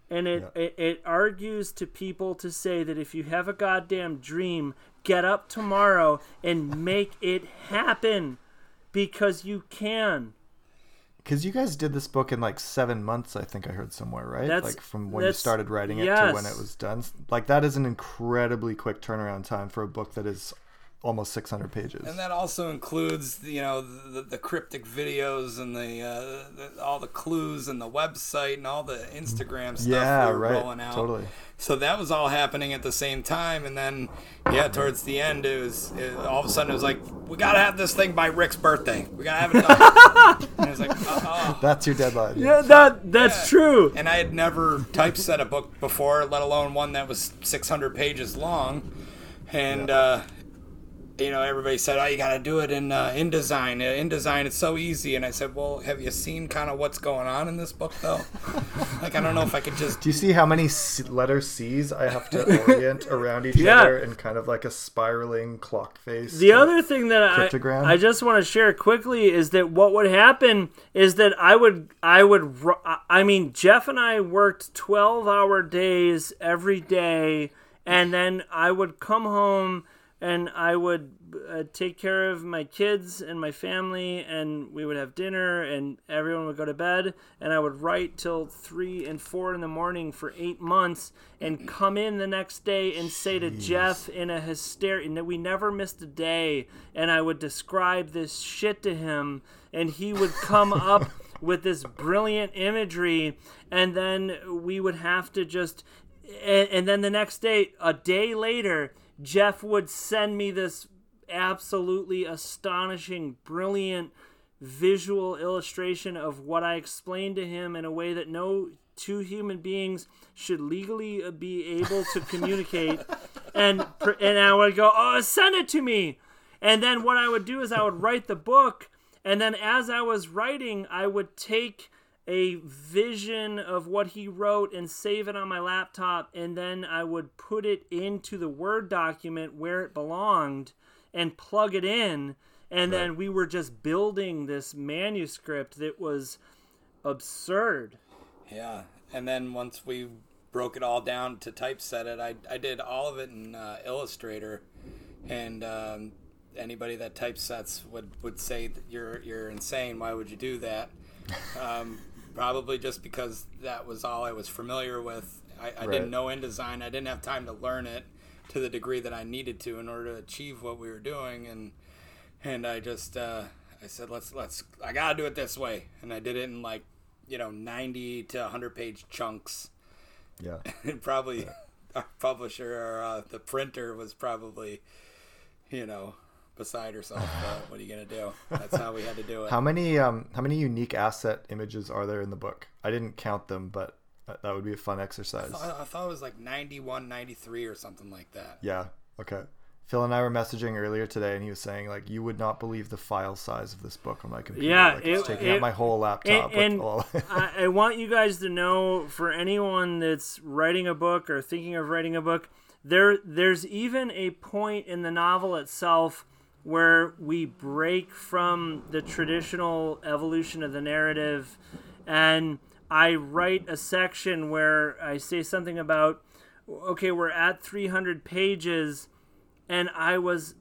and it, yeah. it it argues to people to say that if you have a goddamn dream, get up tomorrow and make it happen because you can because you guys did this book in like seven months, I think I heard somewhere, right? That's, like from when you started writing it yes. to when it was done. Like that is an incredibly quick turnaround time for a book that is almost 600 pages. And that also includes, you know, the, the cryptic videos and the, uh, the, all the clues and the website and all the Instagram stuff yeah, we were right. rolling out. Totally. So that was all happening at the same time, and then yeah, towards the end, it was it, all of a sudden it was like we gotta have this thing by Rick's birthday. We gotta have it done. and it was like, oh. that's your deadline. Yeah, that that's yeah. true. And I had never typeset a book before, let alone one that was 600 pages long. And yeah. uh, you know, everybody said, "Oh, you got to do it in uh, InDesign. Uh, InDesign, it's so easy." And I said, "Well, have you seen kind of what's going on in this book, though? like, I don't know if I could just." Do you see how many C- letter C's I have to orient around each yeah. other in kind of like a spiraling clock face? The other thing that I, I just want to share quickly is that what would happen is that I would I would I mean Jeff and I worked twelve hour days every day, and then I would come home and I would uh, take care of my kids and my family, and we would have dinner, and everyone would go to bed, and I would write till three and four in the morning for eight months, and come in the next day and say to Jeff in a hysteria, that we never missed a day, and I would describe this shit to him, and he would come up. with this brilliant imagery, and then we would have to just, and, and then the next day, a day later, Jeff would send me this absolutely astonishing, brilliant visual illustration of what I explained to him in a way that no two human beings should legally be able to communicate. And and I would go oh send it to me. And then what I would do is I would write the book and then as I was writing I would take a vision of what he wrote and save it on my laptop and then I would put it into the Word document where it belonged and plug it in and right. then we were just building this manuscript that was absurd. Yeah. And then once we broke it all down to typeset it, I, I did all of it in uh, Illustrator and um, anybody that typesets would, would say that you're you're insane. Why would you do that? Um, probably just because that was all I was familiar with. I, I right. didn't know InDesign. I didn't have time to learn it to the degree that I needed to in order to achieve what we were doing, and and I just uh, I said let's let's I gotta do it this way, and I did it in like you know ninety to hundred page chunks. Yeah, and probably yeah. our publisher or uh, the printer was probably you know beside herself. But what are you gonna do? That's how we had to do it. How many um how many unique asset images are there in the book? I didn't count them, but That, that would be a fun exercise. I thought, I thought it was like 91, 93 or something like that. Yeah. Okay. Phil and I were messaging earlier today, and he was saying like, "You would not believe the file size of this book on my computer. Yeah, like, it's taking it- up my whole laptop. and- with all... I, I want you guys to know for anyone that's writing a book or thinking of writing a book, there there's even a point in the novel itself where we break from the traditional evolution of the narrative and I write a section where I say something about okay, we're at 300 pages and I was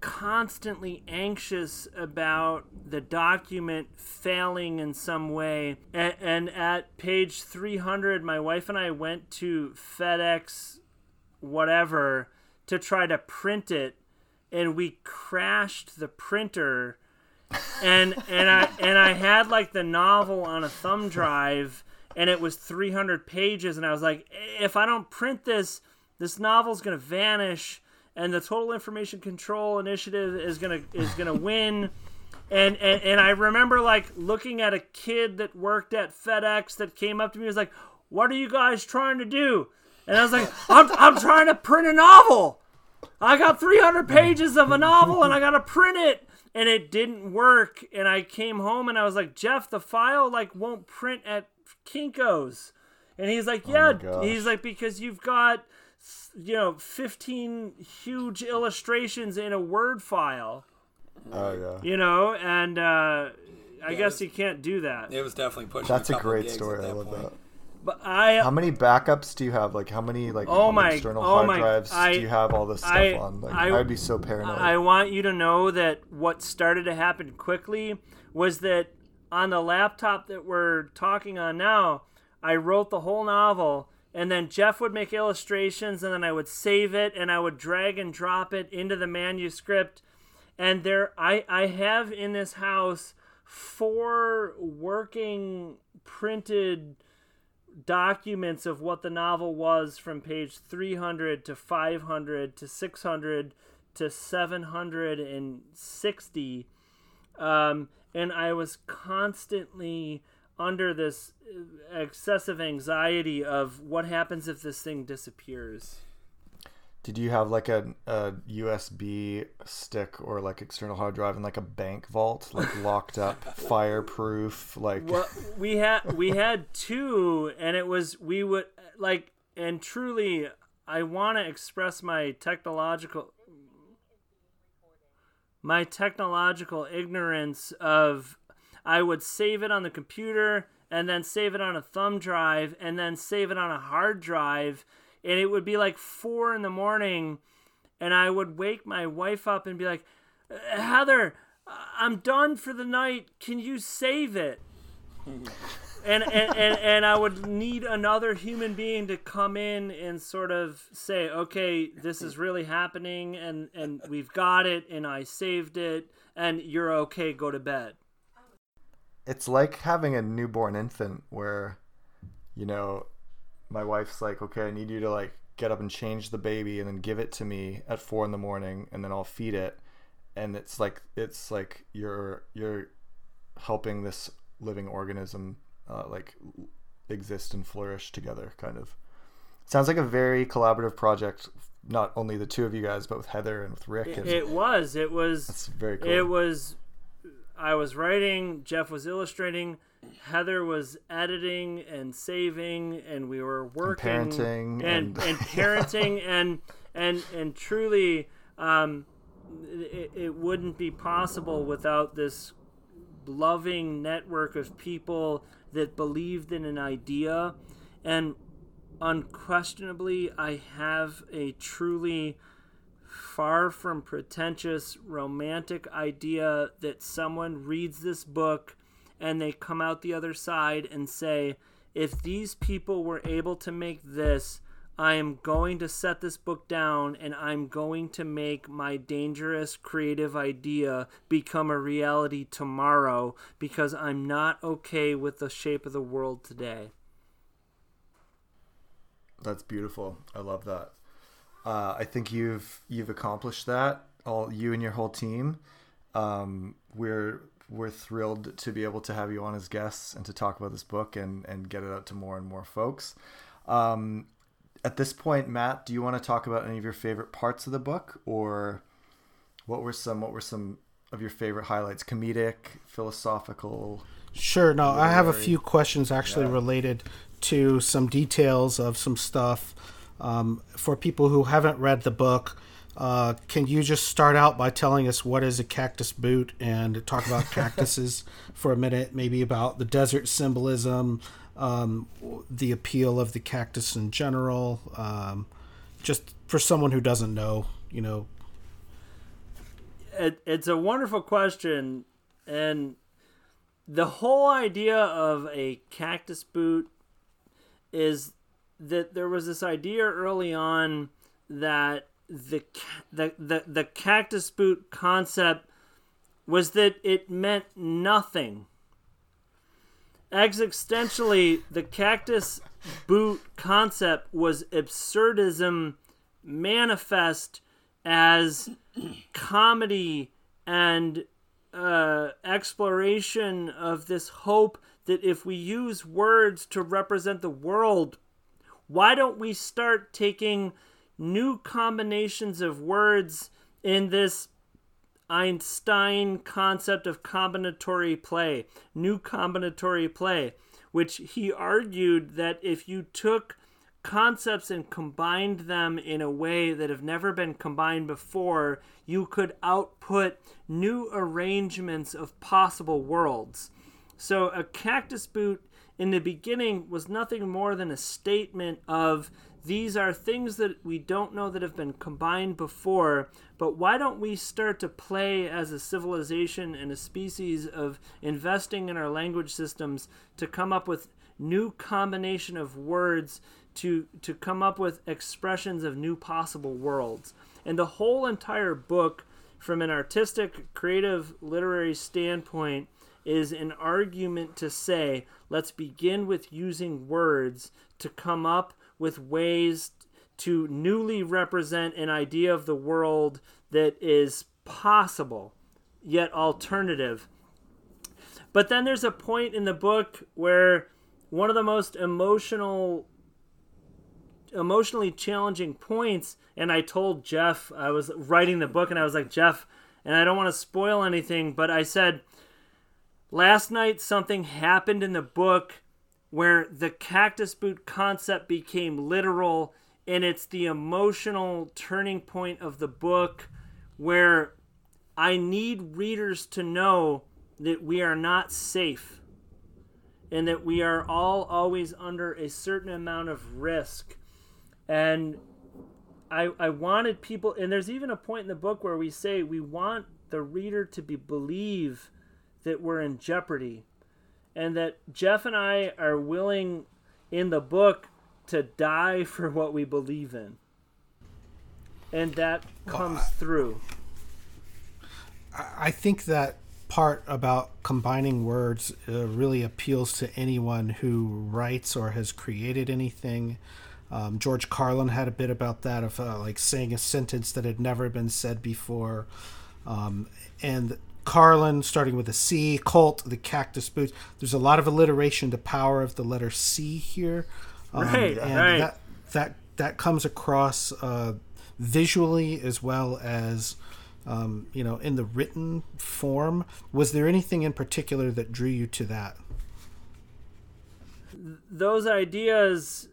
constantly anxious about the document failing in some way. And, and at page 300, my wife and I went to FedEx, whatever, to try to print it, and we crashed the printer. And and I and I had like the novel on a thumb drive, and it was 300 pages, and I was like, if I don't print this, this novel's gonna vanish and the total information control initiative is gonna is gonna win and, and and i remember like looking at a kid that worked at fedex that came up to me and was like what are you guys trying to do and i was like i'm, I'm trying to print a novel i got 300 pages of a novel and i gotta print it and it didn't work and i came home and i was like jeff the file like won't print at kinkos and he's like yeah gosh. he's like because you've got you know 15 huge illustrations in a word file oh yeah. you know and uh i guess was- you can't do that It was definitely pushing. That's a couple great story. I love point. that. But i How many backups do you have? Like how many like Oh my- external oh hard my- drives I- do you have all this stuff I- on? Like I- would be so paranoid. I want you to know that what started to happen quickly was that on the laptop that we're talking on now, I wrote the whole novel, and then Jeff would make illustrations, and then I would save it, and I would drag and drop it into the manuscript. And there, I, I have in this house four working printed documents of what the novel was from page 300 to 500 to 600 to 760 um, and i was constantly under this uh, excessive anxiety of what happens if this thing disappears Did you have like a, a USB stick or like external hard drive in like a bank vault, like locked up, fireproof? Like well we had we had two and it was we would like and truly i want to express my technological my technological ignorance of i would save it on the computer and then save it on a thumb drive and then save it on a hard drive and it would be like four in the morning and i would wake my wife up and be like uh, heather i'm done for the night can you save it and, and, and, and I would need another human being to come in and sort of say, okay, this is really happening, and, and we've got it, and I saved it, and you're okay, go to bed. it's like having a newborn infant where, you know, my wife's like, okay, I need you to like get up and change the baby and then give it to me at four in the morning and then I'll feed it. And it's like it's like you're you're helping this living organism uh, like exist and flourish together kind of sounds like a very collaborative project not only the two of you guys but with heather and with rick and It was, it was, it's very cool it was, I was writing, Jeff was illustrating, Heather was editing and saving, and we were working parenting and and- and parenting and and and truly, um, it, it wouldn't be possible without this loving network of people that believed in an idea, and unquestionably, I have a truly far from pretentious romantic idea that someone reads this book and they come out the other side and say, if these people were able to make this, I am going to set this book down and I'm going to make my dangerous creative idea become a reality tomorrow because I'm not okay with the shape of the world today. That's beautiful. I love that. Uh, I think you've you've accomplished that. All you and your whole team. Um, we're we're thrilled to be able to have you on as guests and to talk about this book and, and get it out to more and more folks. Um, at this point, Matt, do you want to talk about any of your favorite parts of the book, or what were some what were some of your favorite highlights? Comedic, philosophical. Sure. No, I have a few questions actually yeah. related to some details of some stuff. Um, for people who haven't read the book, uh, can you just start out by telling us what is a cactus boot and talk about cactuses for a minute? Maybe about the desert symbolism, um, the appeal of the cactus in general. Um, just for someone who doesn't know, you know. It, it's a wonderful question, and the whole idea of a cactus boot is that there was this idea early on that the the the, the cactus boot concept was that it meant nothing. Existentially, the cactus boot concept was absurdism manifest as comedy and uh, exploration of this hope that if we use words to represent the world, why don't we start taking new combinations of words in this Einstein concept of combinatory play, new combinatory play, which he argued that if you took concepts and combined them in a way that have never been combined before, you could output new arrangements of possible worlds. So, a cactus boot in the beginning was nothing more than a statement of these are things that we don't know that have been combined before, but why don't we start to play as a civilization and a species of investing in our language systems to come up with new combination of words to to come up with expressions of new possible worlds. And the whole entire book from an artistic, creative, literary standpoint is an argument to say, let's begin with using words to come up with ways to newly represent an idea of the world that is possible yet alternative. But then there's a point in the book where one of the most emotional emotionally challenging points and I told Jeff I was writing the book and I was like Jeff and I don't want to spoil anything but I said last night something happened in the book where the cactus boot concept became literal and it's the emotional turning point of the book where I need readers to know that we are not safe and that we are all always under a certain amount of risk. And I, I wanted people, and there's even a point in the book where we say we want the reader to be believe that we're in jeopardy and that Jeff and I are willing in the book to die for what we believe in. And that comes well, I, through. I think that part about combining words uh, really appeals to anyone who writes or has created anything. Um, George Carlin had a bit about that of uh, like saying a sentence that had never been said before. Um, and Carlin, starting with a C, Cult, the cactus boots. There's a lot of alliteration, the power of the letter C here. Um, right, and right. That, that, that comes across uh, visually as well as, um, you know, in the written form. Was there anything in particular that drew you to that? Those ideas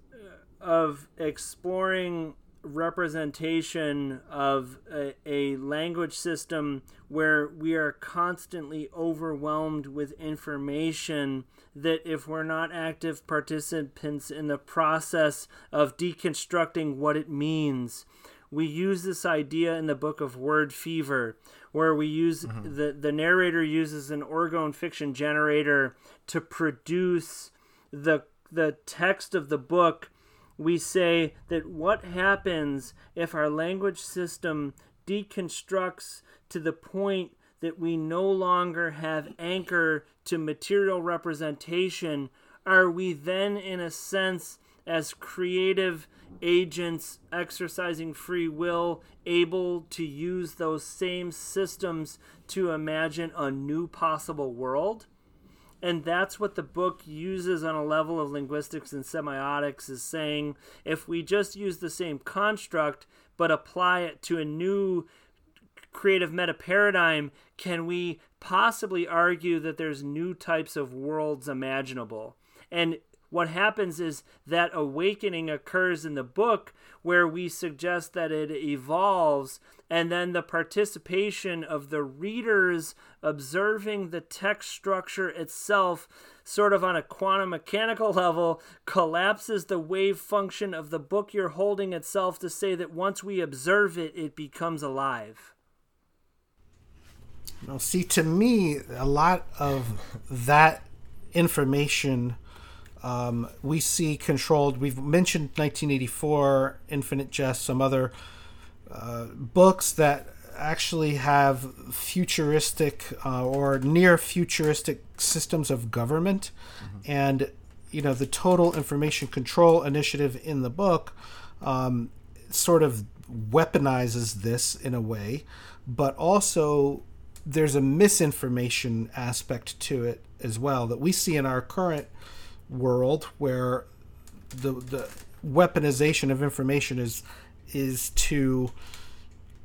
of exploring representation of a, a, language system where we are constantly overwhelmed with information that if we're not active participants in the process of deconstructing what it means we use this idea in the book of word fever where we use mm-hmm. the the narrator uses an orgone fiction generator to produce the the text of the book we say that what happens if our language system deconstructs to the point that we no longer have anchor to material representation, are we then, in a sense, as creative agents exercising free will, able to use those same systems to imagine a new possible world. And that's what the book uses on a level of linguistics and semiotics is saying if we just use the same construct but apply it to a new creative meta paradigm, can we possibly argue that there's new types of worlds imaginable? And what happens is that awakening occurs in the book where we suggest that it evolves and then the participation of the readers observing the text structure itself sort of on a quantum mechanical level collapses the wave function of the book you're holding itself to say that once we observe it it becomes alive. Now see to me a lot of that information um, we see controlled. We've mentioned 1984, Infinite Jest, some other uh, books that actually have futuristic uh, or near futuristic systems of government. Mm-hmm. And, you know, the Total Information Control Initiative in the book um, sort of weaponizes this in a way, but also there's a misinformation aspect to it as well that we see in our current world where the the weaponization of information is is to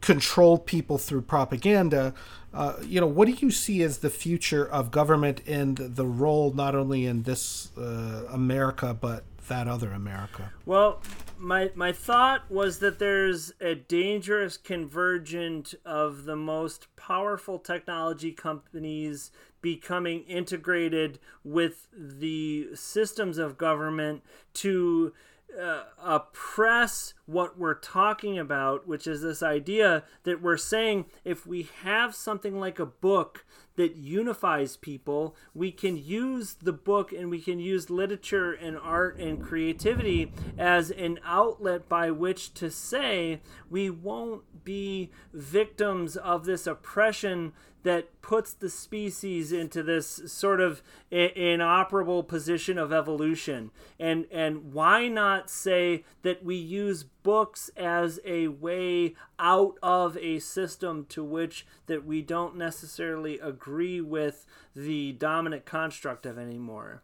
control people through propaganda. Uh, you know, what do you see as the future of government and the role not only in this uh, America but that other America? Well, my my thought was that there's a dangerous convergence of the most powerful technology companies becoming integrated with the systems of government to uh, oppress what we're talking about, which is this idea that we're saying if we have something like a book that unifies people, we can use the book and we can use literature and art and creativity as an outlet by which to say we won't be victims of this oppression that puts the species into this sort of inoperable position of evolution. And and why not say that we use books as a way out of a system to which that we don't necessarily agree with the dominant construct of anymore?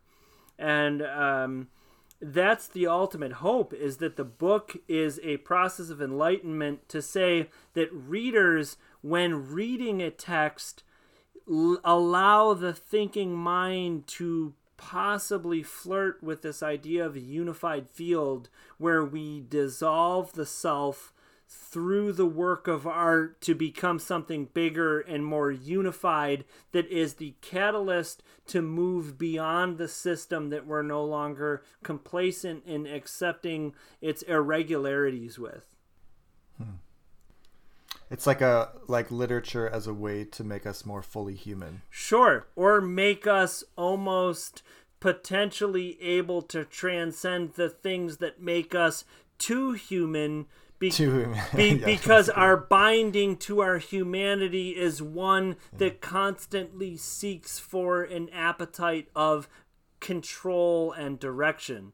And um, that's the ultimate hope is that the book is a process of enlightenment to say that readers when reading a text l- allow the thinking mind to possibly flirt with this idea of a unified field where we dissolve the self through the work of art to become something bigger and more unified that is the catalyst to move beyond the system that we're no longer complacent in accepting its irregularities with. It's like a like literature as a way to make us more fully human. Sure, or make us almost potentially able to transcend the things that make us too human be, too, be, yeah, because our binding to our humanity is one yeah. that constantly seeks for an appetite of control and direction.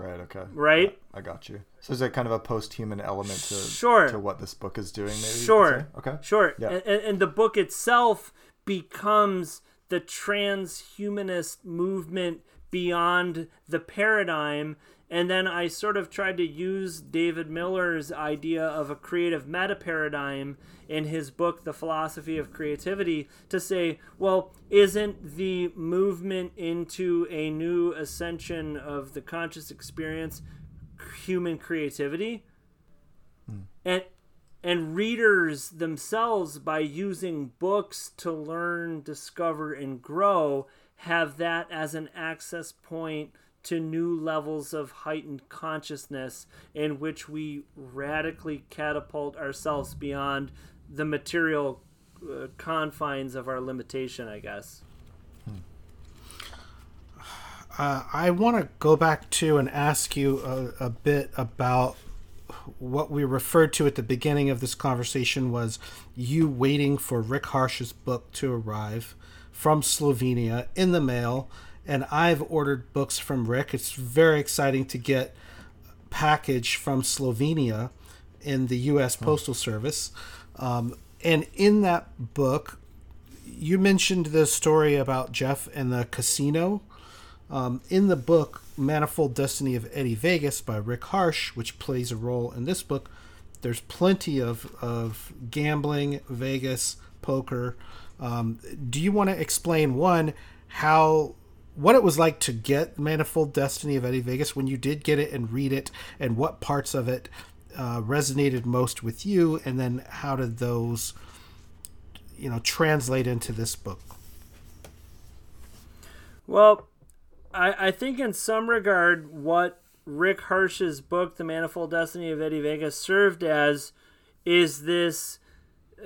Right. Okay. Right. I, I got you. So is it kind of a post-human element to sure. to what this book is doing? Maybe. Sure. Okay. Sure. Yeah. And, and the book itself becomes the transhumanist movement beyond the paradigm. And then I sort of tried to use David Miller's idea of a creative meta paradigm in his book, The Philosophy of Creativity, to say, well, isn't the movement into a new ascension of the conscious experience human creativity? Mm. And and readers themselves by using books to learn discover and grow have that as an access point to new levels of heightened consciousness in which we radically catapult ourselves beyond the material uh, confines of our limitation i guess. Uh, i want to go back to and ask you a, a bit about what we referred to at the beginning of this conversation was you waiting for Rick Harsch's book to arrive from Slovenia in the mail and I've ordered books from Rick. It's very exciting to get package from Slovenia in the U.S. Postal Service. Um, and in that book, you mentioned the story about Jeff and the casino. Um, in the book, Manifold Destiny of Eddie Vegas by Rick Harsch, which plays a role in this book, there's plenty of, of gambling, Vegas, poker. Um, do you want to explain one how what it was like to get Manifold Destiny of Eddie Vegas when you did get it and read it, and what parts of it uh, resonated most with you, and then how did those, you know, translate into this book? Well, I, I think in some regard, what Rick Harsch's book, The Manifold Destiny of Eddie Vegas, served as is this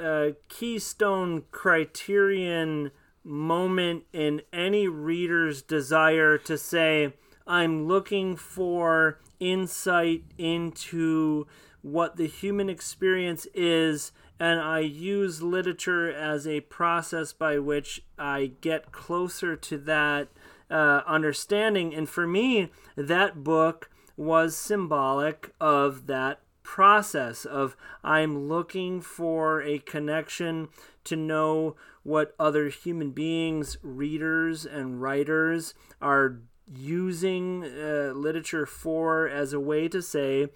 uh, keystone criterion moment in any reader's desire to say, I'm looking for insight into what the human experience is, and I use literature as a process by which I get closer to that uh, understanding. And for me, that book was symbolic of that process of I'm looking for a connection to know what other human beings, readers, and writers are using uh, literature for as a way to say,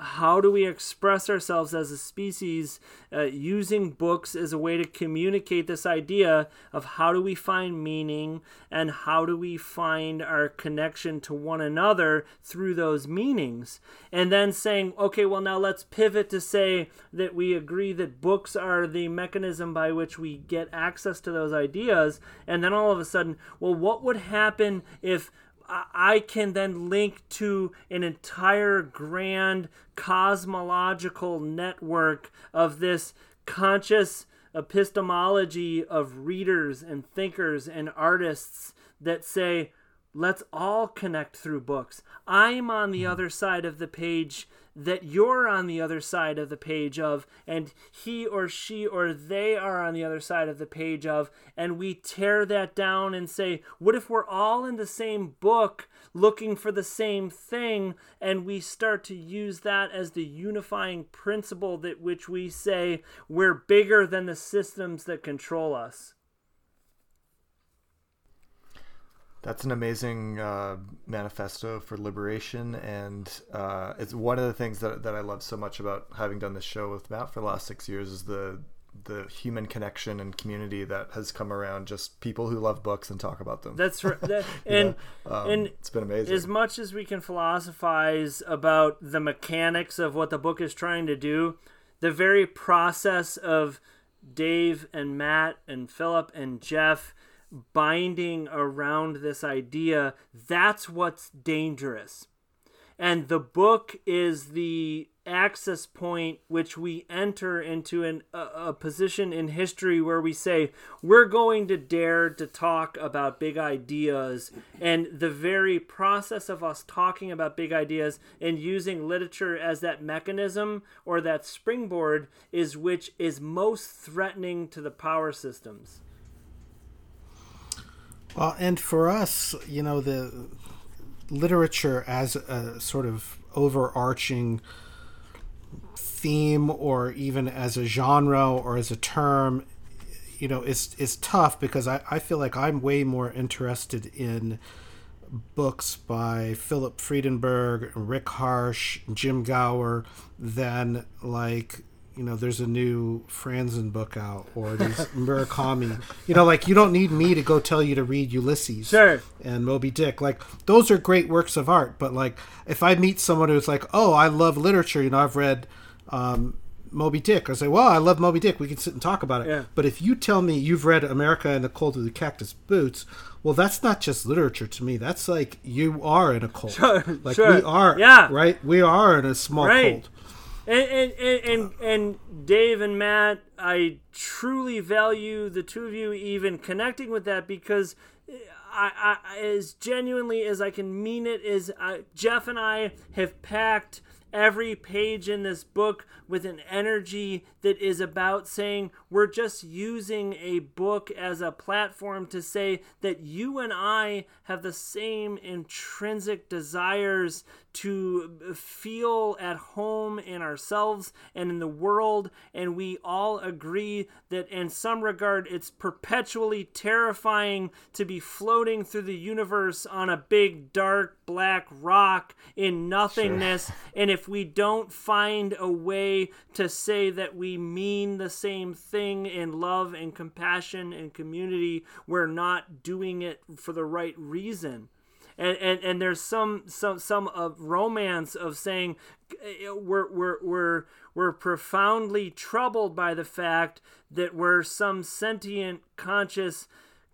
how do we express ourselves as a species uh, using books as a way to communicate this idea of how do we find meaning and how do we find our connection to one another through those meanings? And then saying okay well now let's pivot to say that we agree that books are the mechanism by which we get access to those ideas. And then all of a sudden well what would happen if I can then link to an entire grand cosmological network of this conscious epistemology of readers and thinkers and artists that say, let's all connect through books. I'm on the hmm. other side of the page that you're on the other side of the page of, and he or she or they are on the other side of the page of, and we tear that down and say, what if we're all in the same book looking for the same thing, and we start to use that as the unifying principle that which we say we're bigger than the systems that control us? That's an amazing uh, manifesto for liberation, and uh, it's one of the things that, that I love so much about having done this show with Matt for the last six years is the the human connection and community that has come around just people who love books and talk about them. That's right. That, and um, and it's been amazing. as much as we can philosophize about the mechanics of what the book is trying to do the very process of dave and matt and philip and jeff binding around this idea, that's what's dangerous. And the book is the access point which we enter into an, a, a, position in history where we say we're going to dare to talk about big ideas and the very process of us talking about big ideas and using literature as that mechanism or that springboard is which is most threatening to the power systems well, and for us, you know, the literature as a sort of overarching theme or even as a genre or as a term you know is is tough because I, I feel like I'm way more interested in books by Philip Friedenberg, Rick Harsch, Jim Gauer than like you know, there's a new Franzen book out or there's Murakami. You know, like you don't need me to go tell you to read Ulysses sure. and Moby Dick. Like those are great works of art, but like if I meet someone who's like, "Oh, I love literature," you know, I've read um, Moby Dick. I say, "Well, I love Moby Dick. We can sit and talk about it." Yeah. But if you tell me you've read America and the Cult of the Cactus Boots, well, that's not just literature to me. That's like you are in a cult. Sure, like sure. we are, Yeah. right? We are in a small Right. cult. And, and, and, and, and Dave and Matt, I truly value the two of you even connecting with that because I, I as genuinely as I can mean it is I, Jeff and I have packed every page in this book with an energy that is about saying we're just using a book as a platform to say that you and I have the same intrinsic desires to feel at home in ourselves and in the world. And we all agree that, in some regard, it's perpetually terrifying to be floating through the universe on a big, dark, black rock in nothingness. Sure. And if we don't find a way to say that we mean the same thing in love and compassion and community, we're not doing it for the right reason. And and, and there's some some some of romance of saying we're we're we're we're profoundly troubled by the fact that we're some sentient conscious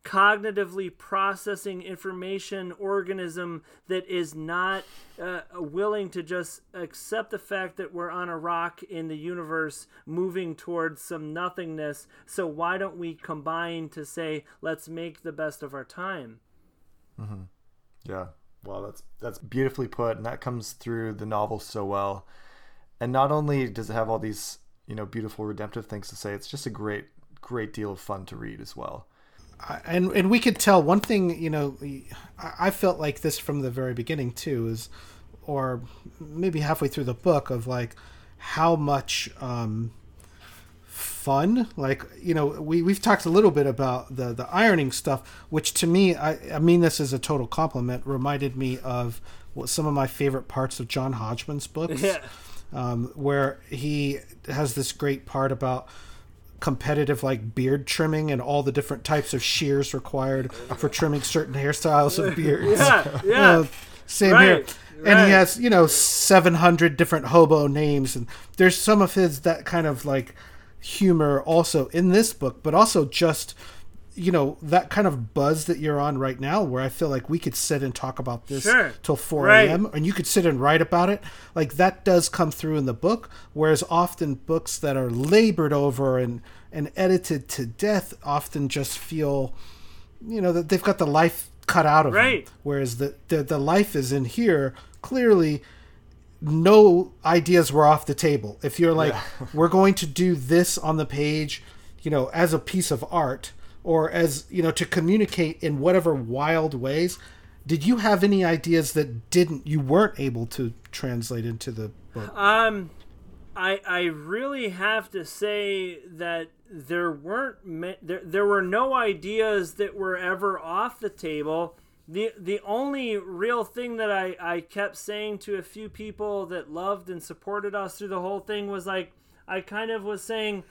cognitively processing information organism that is not uh, willing to just accept the fact that we're on a rock in the universe moving towards some nothingness so why don't we combine to say let's make the best of our time mm-hmm. Yeah. Well, that's that's beautifully put, and that comes through the novel so well. And not only does it have all these, you know, beautiful redemptive things to say, it's just a great, great deal of fun to read as well. And and we could tell one thing, you know, I felt like this from the very beginning too, is, or maybe halfway through the book of like how much um, fun. Like you know, we we've talked a little bit about the the ironing stuff, which to me, I I mean this is a total compliment. Reminded me of what some of my favorite parts of John Hodgman's books, yeah. um, where he has this great part about competitive like beard trimming and all the different types of shears required for trimming certain hairstyles of beards. yeah, yeah. Uh, same right. here. And he has, you know, 700 different hobo names. And there's some of his that kind of like humor also in this book, but also just you know that kind of buzz that you're on right now where i feel like we could sit and talk about this sure. till 4 a.m and you could sit and write about it like that does come through in the book whereas often books that are labored over and and edited to death often just feel you know that they've got the life cut out of right. them whereas the, the the life is in here clearly no ideas were off the table. If you're like, yeah. we're going to do this on the page, you know, as a piece of art or as, you know, to communicate in whatever wild ways, did you have any ideas that didn't you weren't able to translate into the book? Um I I really have to say that there weren't there there were no ideas that were ever off the table the the only real thing that I, I kept saying to a few people that loved and supported us through the whole thing was like I kind of was saying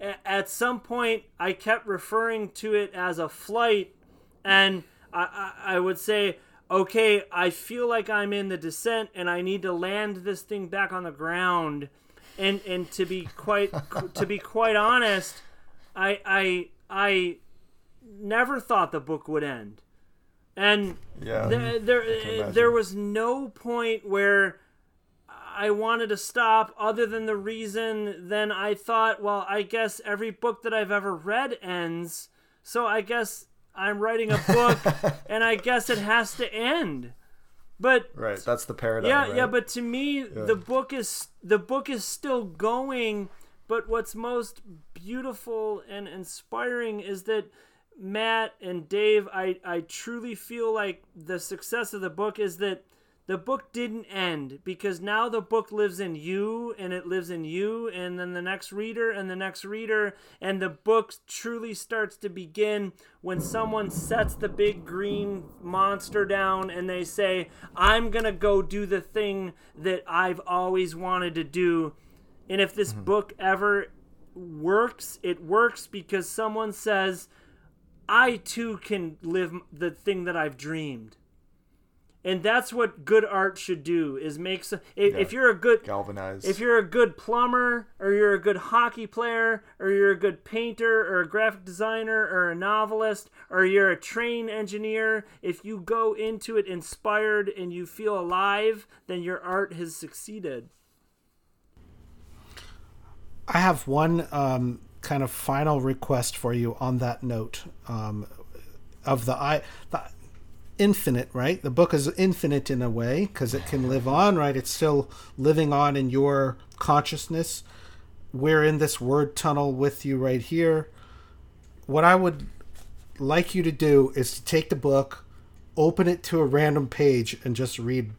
at some point I kept referring to it as a flight and I, I, I would say okay I feel like I'm in the descent and I need to land this thing back on the ground. And and to be quite to be quite honest I I I never thought the book would end. And yeah, th- there there was no point where I wanted to stop other than the reason then I thought, well, I guess every book that I've ever read ends, so I guess I'm writing a book and I guess it has to end. But right, that's the paradigm. Yeah, right? yeah, but to me yeah. the book is the book is still going, but what's most beautiful and inspiring is that Matt and Dave, I, I truly feel like the success of the book is that the book didn't end because now the book lives in you and it lives in you and then the next reader and the next reader and the book truly starts to begin when someone sets the big green monster down and they say i'm going to go do the thing that i've always wanted to do and if this mm-hmm. book ever works it works because someone says I too can live the thing that I've dreamed. And that's what good art should do is make some, if, yeah. if you're a good galvanize if you're a good plumber or you're a good hockey player or you're a good painter or a graphic designer or a novelist or you're a train engineer if you go into it inspired and you feel alive then your art has succeeded I have one um, kind of final request for you on that note um, of the I. The, infinite, right? The book is infinite in a way because it can live on, right? It's still living on in your consciousness. We're in this word tunnel with you right here. What I would like you to do is to take the book, open it to a random page, and just read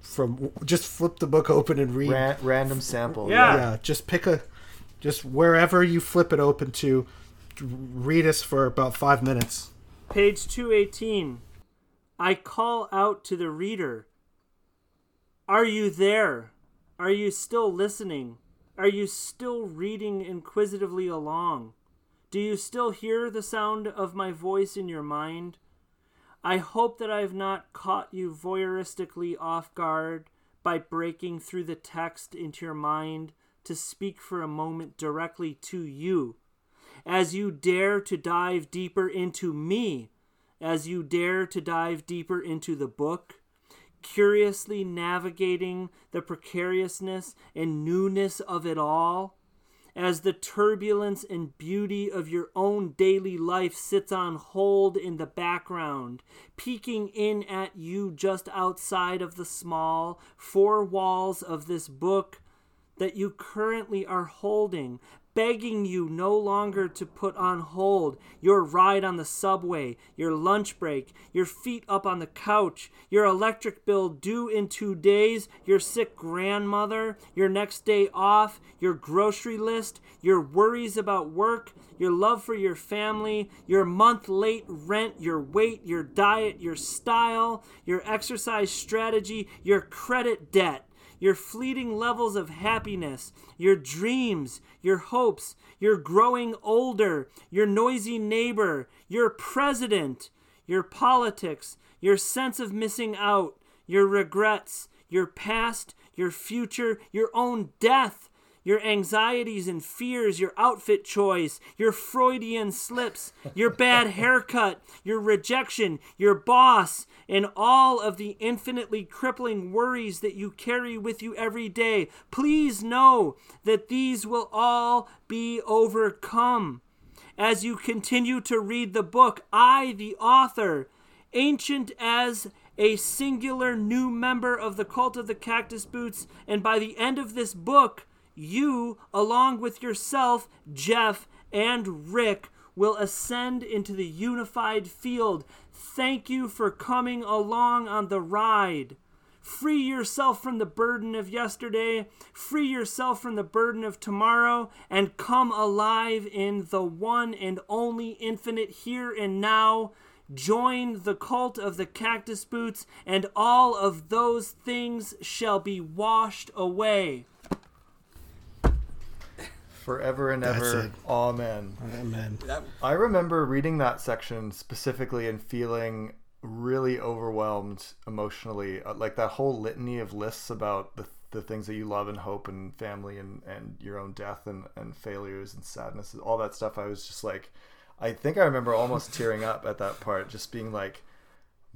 from just flip the book open and read Ran- random sample. Yeah. yeah just pick a just wherever you flip it open to read us for about five minutes Page 218. I call out to the reader. Are you there? Are you still listening? Are you still reading inquisitively along? Do you still hear the sound of my voice in your mind? I hope that I have not caught you voyeuristically off guard by breaking through the text into your mind to speak for a moment directly to you as you dare to dive deeper into me, as you dare to dive deeper into the book, curiously navigating the precariousness and newness of it all, as the turbulence and beauty of your own daily life sits on hold in the background, peeking in at you just outside of the small four walls of this book that you currently are holding, begging you no longer to put on hold your ride on the subway, your lunch break, your feet up on the couch, your electric bill due in two days, your sick grandmother, your next day off, your grocery list, your worries about work, your love for your family, your month late rent, your weight, your diet, your style, your exercise strategy, your credit debt your fleeting levels of happiness, your dreams, your hopes, your growing older, your noisy neighbor, your president, your politics, your sense of missing out, your regrets, your past, your future, your own death, your anxieties and fears, your outfit choice, your Freudian slips, your bad haircut, your rejection, your boss, and all of the infinitely crippling worries that you carry with you every day. Please know that these will all be overcome. As you continue to read the book, I, the author, ancient as a singular new member of the cult of the cactus boots, and by the end of this book, you, along with yourself, Jeff, and Rick, will ascend into the unified field. Thank you for coming along on the ride. Free yourself from the burden of yesterday, free yourself from the burden of tomorrow, and come alive in the one and only infinite here and now. Join the cult of the cactus boots, and all of those things shall be washed away. Forever and That's ever. it. Amen. amen I remember reading that section specifically and feeling really overwhelmed emotionally. Uh, Like that whole litany of lists about the, the things that you love and hope and family and, and your own death and, and failures and sadness, all that stuff. I was just like, I think I remember almost tearing up at that part, just being like,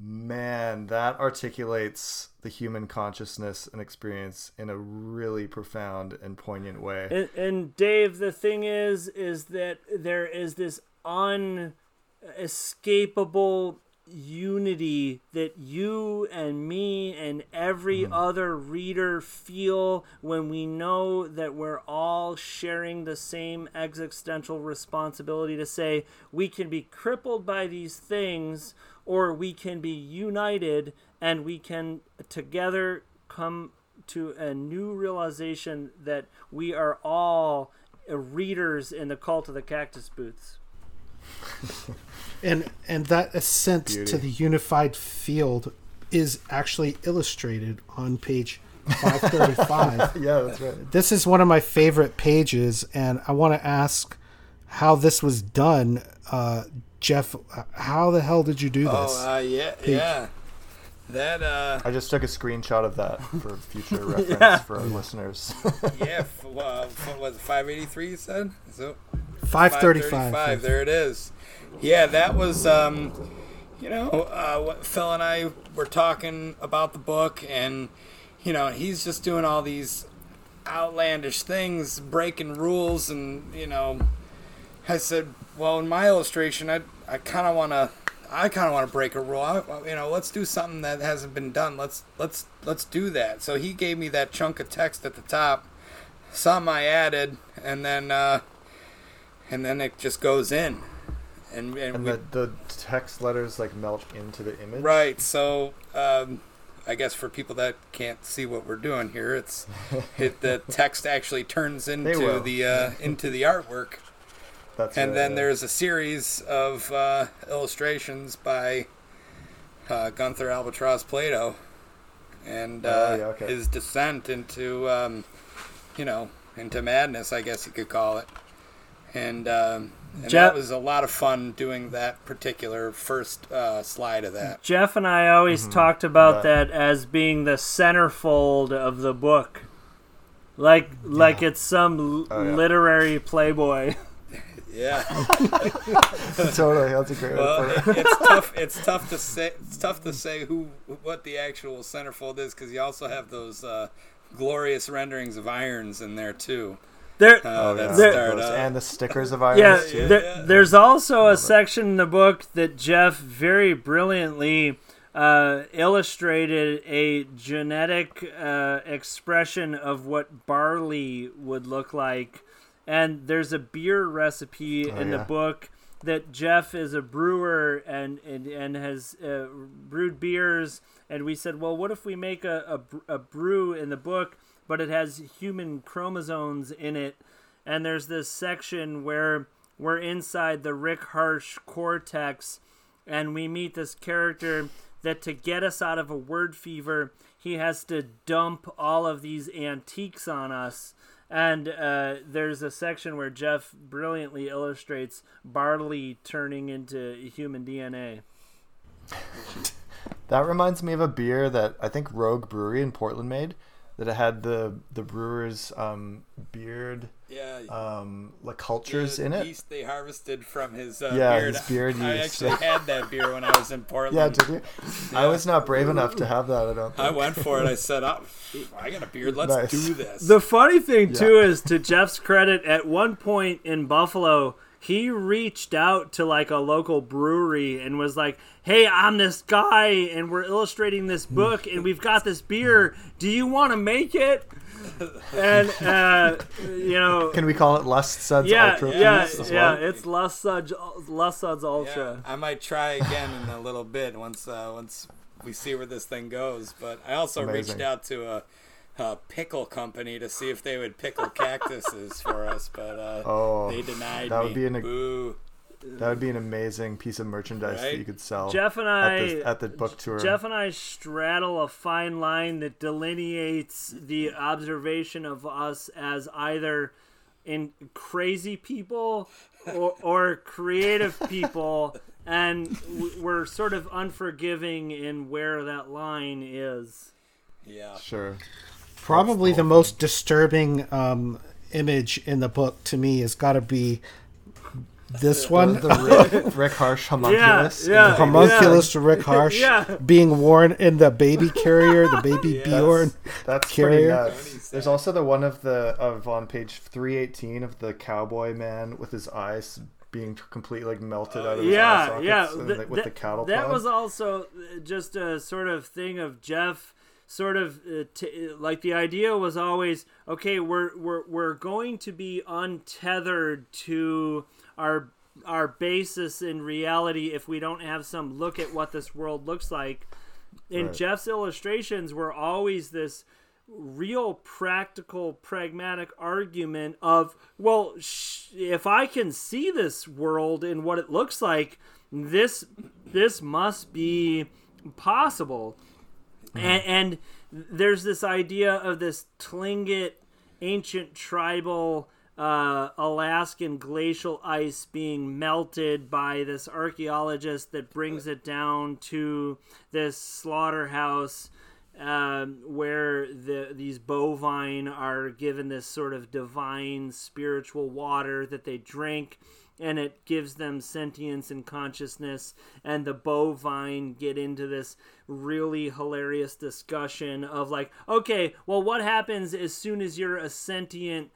man, that articulates the human consciousness and experience in a really profound and poignant way. And, and Dave, the thing is, is that there is this unescapable unity that you and me and every mm-hmm. other reader feel when we know that we're all sharing the same existential responsibility to say we can be crippled by these things or we can be united and we can together come to a new realization that we are all uh, readers in the cult of the cactus boots. and and that ascent Beauty. to the unified field is actually illustrated on page 535 yeah, that's right. this is one of my favorite pages and i want to ask how this was done uh, jeff how the hell did you do this oh, uh, yeah, yeah. That, uh, I just took a screenshot of that for future reference for our listeners. yeah, f- uh, what was it, 583 you said? So 535 There it is. Yeah, that was, um, you know, uh, what Phil and I were talking about the book, and, you know, he's just doing all these outlandish things, breaking rules, and, you know, I said, well, in my illustration, I, I kind of want to. I kind of want to break a rule. I, you know, let's do something that hasn't been done. Let's let's let's do that. So he gave me that chunk of text at the top. Some I added, and then uh, and then it just goes in, and and, And we, the, the text letters like melt into the image. right. So um, I guess for people that can't see what we're doing here, it's it, the text actually turns into the uh, into the artwork. That's and right, then yeah. there's a series of uh, illustrations by uh, Gunther Albatross Plato and uh, Oh, yeah, okay. his descent into, um, you know, into madness, I guess you could call it. And, um, and Jeff- that was a lot of fun doing that particular first uh, slide of that. Jeff and I always talked about Right. that as being the centerfold of the book. Like like it's some Oh, yeah. literary playboy. Yeah. totally. That's a great Well, way to it, it. it's tough. It's tough to say. It's tough to say who what the actual centerfold is because you also have those uh, glorious renderings of irons in there too. There Uh, Oh, yeah. There- Those- and the stickers of irons yeah, too. there, yeah. there's also a section in the book that Jeff very brilliantly uh, illustrated a genetic uh, expression of what barley would look like. And there's a beer recipe Oh, in the book that Jeff is a brewer and and, and has uh, brewed beers. And we said, well, what if we make a, a, a brew in the book, but it has human chromosomes in it? and there's this section where we're inside the Rick Harsch cortex, and we meet this character that to get us out of a word fever, he has to dump all of these antiques on us. And uh, there's a section where Jeff brilliantly illustrates barley turning into human DNA. That reminds me of a beer that I think Rogue Brewery in Portland made. That it had the the brewer's um, beard Yeah. um, like cultures the in it. Yeast they harvested from his uh, Yeah, beard. his beard I yeast. actually had that beer when I was in Portland. Yeah, did you? I was not brave enough to have that. I don't. I went for it. I said, oh, I got a beard. Let's Nice. do this. The funny thing too is to Jeff's credit, at one point in Buffalo, he reached out to like a local brewery and was like, "Hey, I'm this guy, and we're illustrating this book, and we've got this beer. Do you want to make it?" And uh, you know, Can we call it Lust Suds yeah, Ultra yeah, Peace as yeah, it's Lust Suds, Lust Suds yeah, Ultra. I might try again in a little bit once uh, once we see where this thing goes. But I also Amazing. reached out to a, a pickle company to see if they would pickle cactuses for us, but uh, Oh, they denied that me. would be an- Boo. That would be an amazing piece of merchandise that you could sell Jeff and at I the, at the book tour. Jeff and I straddle a fine line that delineates the observation of us as either in crazy people or, or creative people, and we're sort of unforgiving in where that line is. Yeah. Sure. Probably the most disturbing um, image in the book to me has got to be this one. The Rick, Rick Harsch homunculus. yeah. The homunculus Rick Harsch Yeah. being worn in the baby carrier, the baby Bjorn. That's pretty Carrier. nuts. There's also the one of the of on page 318 of the cowboy man with his eyes being completely like melted out of his eye yeah, sockets yeah. and, th- like, with that, the cattle that prod. was also just a sort of thing of Jeff. Sort of uh, t- like the idea was always okay. We're we're we're going to be untethered to our our basis in reality if we don't have some look at what this world looks like. And Right. Jeff's illustrations were always this real practical pragmatic argument of well sh- if i can see this world and what it looks like this this must be possible and, and there's this idea of this tlingit ancient tribal uh, Alaskan glacial ice being melted by this archaeologist that brings it down to this slaughterhouse um, where the these bovine are given this sort of divine spiritual water that they drink and it gives them sentience and consciousness and the bovine get into this really hilarious discussion of like okay well what happens as soon as you're a sentient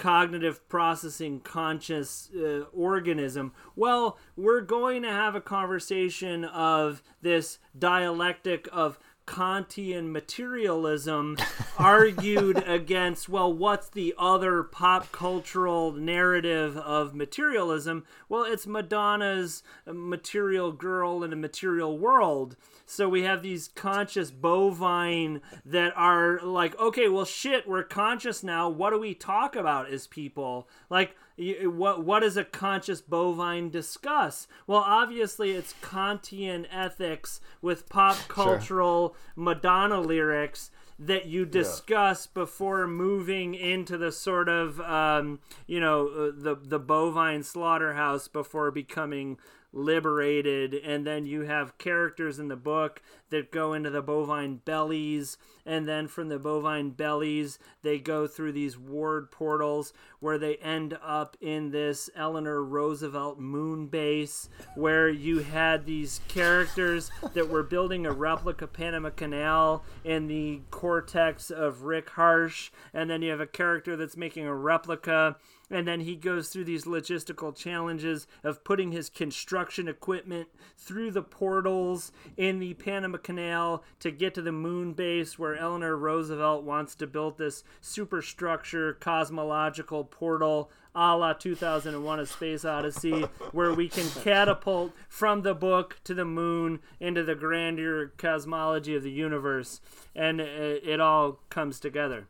cognitive processing conscious uh, organism. Well, we're going to have a conversation of this dialectic of Kantian materialism argued against, well, what's the other pop cultural narrative of materialism? Well, it's Madonna's material girl in a material world. So we have these conscious bovine that are like, okay, well, shit, we're conscious now. What do we talk about as people? Like, what what does a conscious bovine discuss? Well, obviously it's Kantian ethics with pop cultural sure. Madonna lyrics that you discuss yeah. before moving into the sort of um, you know uh, the the bovine slaughterhouse before becoming liberated and then you have characters in the book that go into the bovine bellies and then from the bovine bellies they go through these ward portals where they end up in this Eleanor Roosevelt moon base where you had these characters that were building a replica Panama Canal in the cortex of Rick Harsch and then you have a character that's making a replica and then he goes through these logistical challenges of putting his construction equipment through the portals in the Panama Canal to get to the moon base where Eleanor Roosevelt wants to build this superstructure cosmological portal a la 2001 A Space Odyssey, where we can catapult from the book to the moon into the grandeur cosmology of the universe. And it, it all comes together.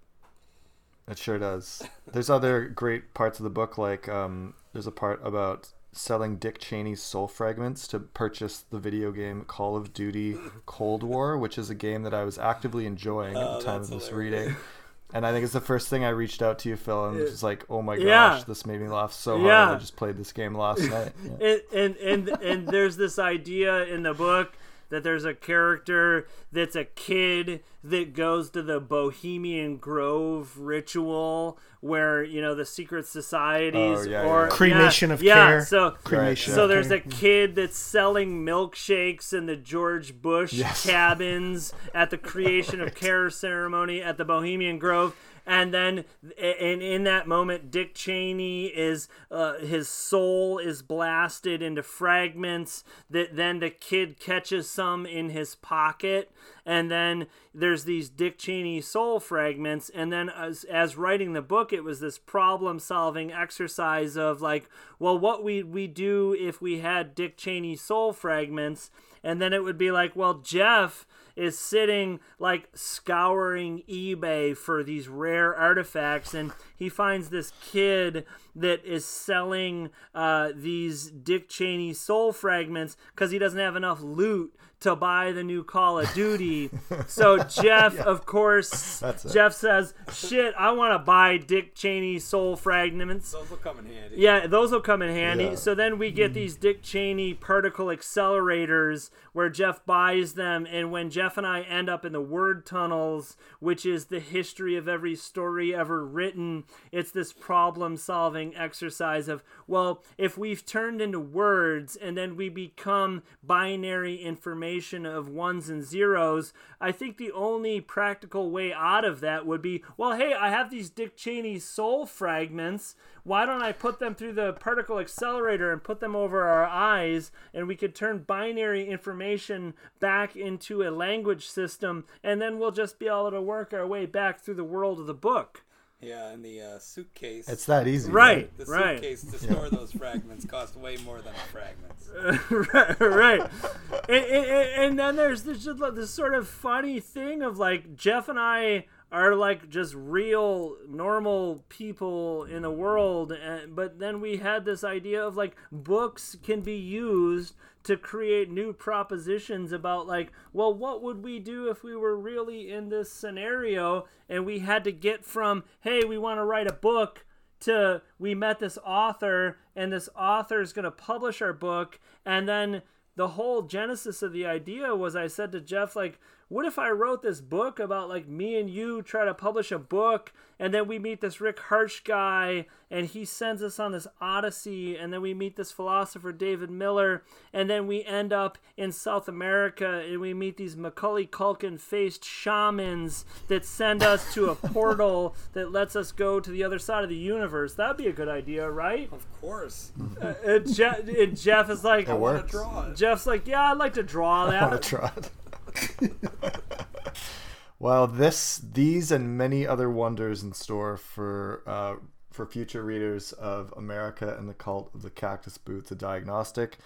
It sure does. There's other great parts of the book, like um, there's a part about selling Dick Cheney's soul fragments to purchase the video game Call of Duty Cold War, which is a game that I was actively enjoying at the oh, time of this hilarious. reading. And I think it's the first thing I reached out to you, Phil, and was like, "Oh my gosh, yeah. this made me laugh so hard. Yeah. I just played this game last night." Yeah. and, and and and there's this idea in the book that there's a character that's a kid that goes to the Bohemian Grove ritual where you know the secret societies oh, yeah, or yeah. cremation yeah, of yeah, care. So cremation. So there's a kid that's selling milkshakes in the George Bush yes. cabins at the creation of care ceremony at the Bohemian Grove and then and in that moment dick cheney is uh, his soul is blasted into fragments that then the kid catches some in his pocket. And then there's these dick cheney soul fragments. And then as, as writing the book it was this problem solving exercise of like well what we we do if we had dick cheney soul fragments? And then it would be like well jeff is sitting like scouring eBay for these rare artifacts, and he finds this kid that is selling uh, these Dick Cheney soul fragments because he doesn't have enough loot to buy the new Call of Duty. so Jeff, yeah. of course, Jeff says, "Shit, I want to buy Dick Cheney soul fragments." Those will come in handy. Yeah, those will come in handy. Yeah. So then we get these Dick Cheney particle accelerators where Jeff buys them, and when Jeff and I end up in the word tunnels, which is the history of every story ever written, it's this problem-solving exercise of, well, if we've turned into words and then we become binary information combination of ones and zeros, I think the only practical way out of that would be well, hey, I have these Dick Cheney soul fragments. Why don't I put them through the particle accelerator and put them over our eyes, and we could turn binary information back into a language system, and then we'll just be able to work our way back through the world of the book. Yeah, and the uh, suitcase. It's that easy. Right, The right. suitcase to store those fragments cost way more than the fragments. right, right. And, and, and, then there's this, just this sort of funny thing of like Jeff and I are like just real normal people in the world and, but then we had this idea of like books can be used to create new propositions about like well what would we do if we were really in this scenario and we had to get from hey we want to write a book to we met this author and this author is going to publish our book. And then the whole genesis of the idea was i said to jeff like what if I wrote this book about like me and you try to publish a book and then we meet this Rick Harsch guy and he sends us on this odyssey and then we meet this philosopher David Miller and then we end up in South America and we meet these Macaulay Culkin faced shamans that send us to a portal that lets us go to the other side of the universe. That'd be a good idea, right? Of course. Uh, and Je- and Jeff is like, It works. Draw it. Jeff's like, yeah, I'd like to draw I want that. to try it. well, this, these, and many other wonders in store for uh, for future readers of America and the Cult of the Cactus Boots, a diagnostic.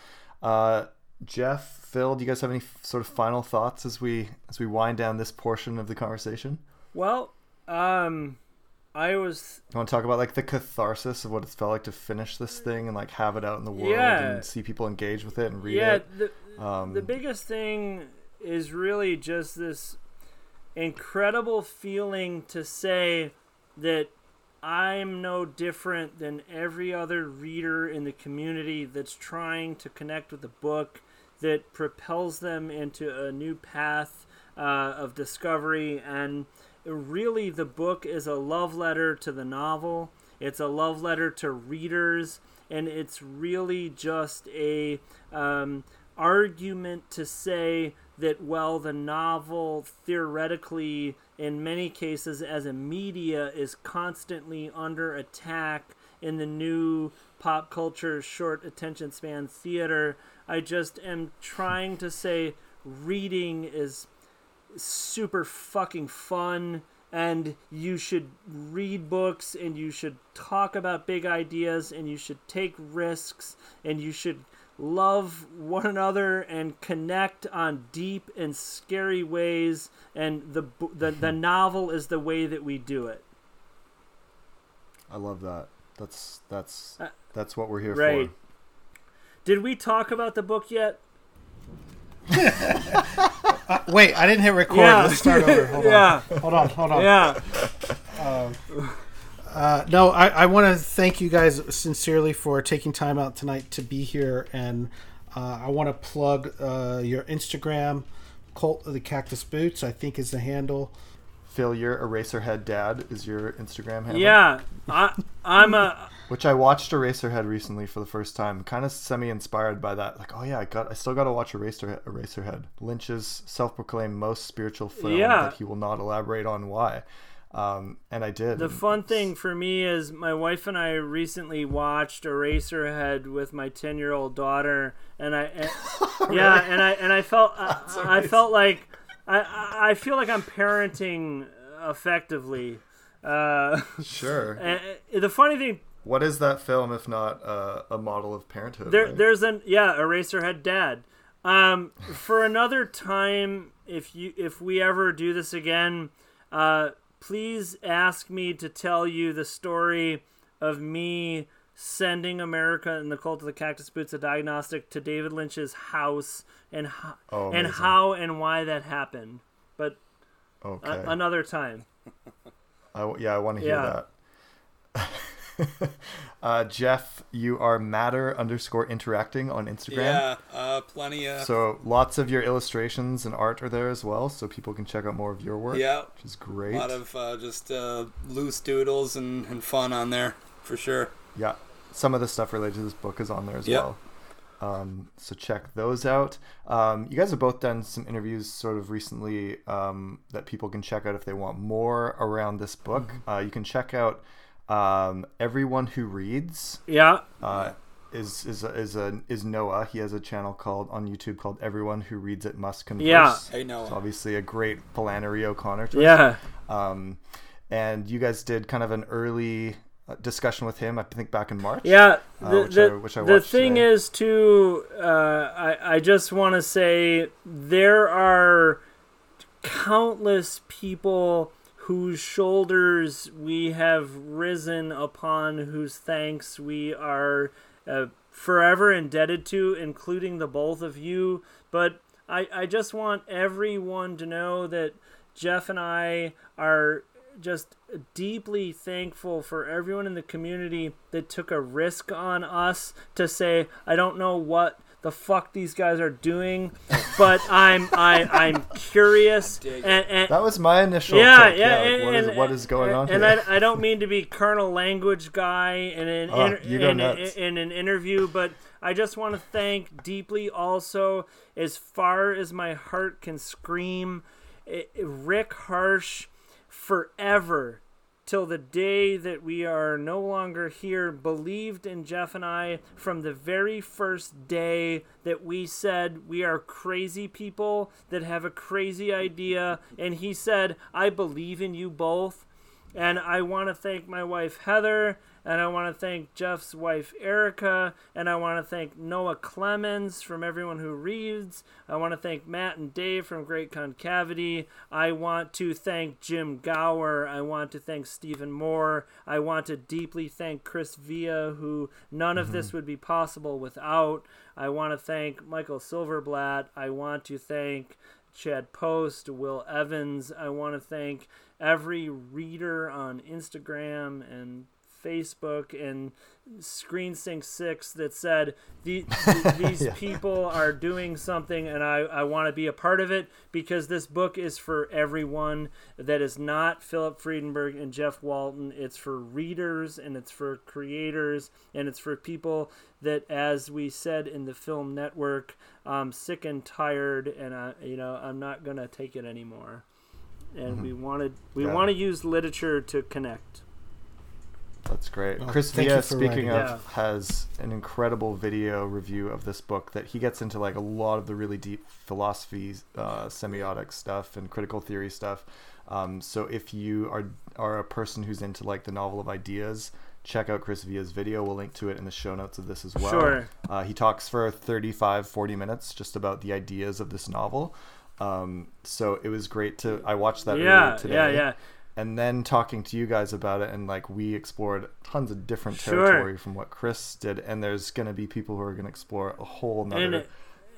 Uh, Jeff, Phil, do you guys have any f- sort of final thoughts as we as we wind down this portion of the conversation? Well, um, I was You want to talk about like the catharsis of what it's felt like to finish this thing and like have it out in the world Yeah. and see people engage with it and read yeah. it. The, Um, the biggest thing is really just this incredible feeling to say that I'm no different than every other reader in the community that's trying to connect with the book that propels them into a new path uh, of discovery. And really, the book is a love letter to the novel, it's a love letter to readers, and it's really just a. Um, argument to say that while the novel theoretically in many cases as a media is constantly under attack in the new pop culture short attention span theater i just am trying to say reading is super fucking fun and you should read books and you should talk about big ideas and you should take risks and you should love one another and connect on deep and scary ways and the the, the novel is the way that we do it I love that. That's that's Uh, that's what we're here right for. did we talk about the book yet Wait, I didn't hit record. Yeah. Let's start over. Hold yeah on. Hold on. Hold on. yeah Uh, no, I, I want to thank you guys sincerely for taking time out tonight to be here, and uh, I want to plug uh, your Instagram, Cult of the Cactus Boots. I think is the handle. Phil, your Eraserhead Dad is your Instagram handle. yeah I, i'm a Which I watched Eraserhead recently for the first time. Kind of semi-inspired by that. Like, oh yeah, I got, I still got to watch Eraserhead. Eraserhead, Lynch's self-proclaimed most spiritual film Yeah. that he will not elaborate on why. Um, and I did. The fun thing for me is my wife and I recently watched Eraserhead with my ten year old daughter, and I, and, yeah, and I and I felt I, I felt like I- I feel like I'm parenting effectively. Uh, Sure. and the funny thing What is that film if not uh, a model of parenthood? there, right? there's an yeah, Eraserhead dad. Um, for another time, if you if we ever do this again, uh, please ask me to tell you the story of me sending America and the Cult of the Cactus Boots a diagnostic to David Lynch's house and ho- Oh, and how and why that happened. But uh, okay. a- another time. I yeah, I want to hear Yeah. that. uh, Jeff, you are matter underscore interacting on Instagram. Yeah, uh, plenty of. So lots of your illustrations and art are there as well, so people can check out more of your work. yeah, which is great. a lot of uh, just uh, loose doodles and, and fun on there for sure. yeah, some of the stuff related to this book is on there as Yep. well. Um, so check those out. Um, you guys have both done some interviews sort of recently um, that people can check out if they want more around this book. Uh, you can check out um, everyone who reads. Yeah, uh, is is is a is Noah. He has a channel called on YouTube called Everyone Who Reads It Must Converse. Yeah. Hey, Noah. It's obviously a great Flannery O'Connor. Twist. yeah. Um, and you guys did kind of an early uh, discussion with him. I think back in March. Yeah, Uh, the, which the, I- which I the watched thing today. is too. Uh, I I just want to say there are countless people whose shoulders we have risen upon, whose thanks we are uh, forever indebted to, including the both of you. But I I just want everyone to know that Jeff and I are just deeply thankful for everyone in the community that took a risk on us to say, I don't know what the fuck these guys are doing, but I'm I I'm curious and, and That was my initial. yeah, take, yeah, like, and, what, is, and- what is going on and here? I, I don't mean to be Colonel Language guy in an Oh, inter- you go in, nuts. in an interview, but I just want to thank deeply also, as far as my heart can scream, i- Rick Harsch forever till the day that we are no longer here believed in Jeff and I from the very first day that we said we are crazy people that have a crazy idea. And he said I believe in you both. And I want to thank my wife Heather and I want to thank Jeff's wife Erica and I want to thank Noah Clemens from everyone who reads. I want to thank Matt and Dave from Great Concavity. I want to thank Jim Gauer. I want to thank Steven Moore. I want to deeply thank Chris Via, who none of mm-hmm. this would be possible without. I want to thank Michael Silverblatt. I want to thank Chad Post, Will Evans. I want to thank every reader on Instagram and Facebook and ScreenSync 6 that said the, th- these people are doing something and I, I want to be a part of it because this book is for everyone that is not Philip Friedenberg and Jeff Walton. It's for readers and it's for creators and it's for people that, as we said in the film network, I'm sick and tired and I, you know, I'm not going to take it anymore. And mm-hmm. we wanted we Yeah. want to use literature to connect. That's great. Well, Chris Via, speaking of, Yeah. has an incredible video review of this book that he gets into like a lot of the really deep philosophy, uh, semiotic stuff and critical theory stuff. Um, so if you are are a person who's into like the novel of ideas, check out Chris Via's video. We'll link to it in the show notes of this as well. Sure. Uh, he talks for 35, 40 minutes just about the ideas of this novel. Um, so it was great to. I watched that Yeah, today yeah, yeah. And then talking to you guys about it and like we explored tons of different Sure. territory from what chris did and there's going to be people who are going to explore a whole nother it-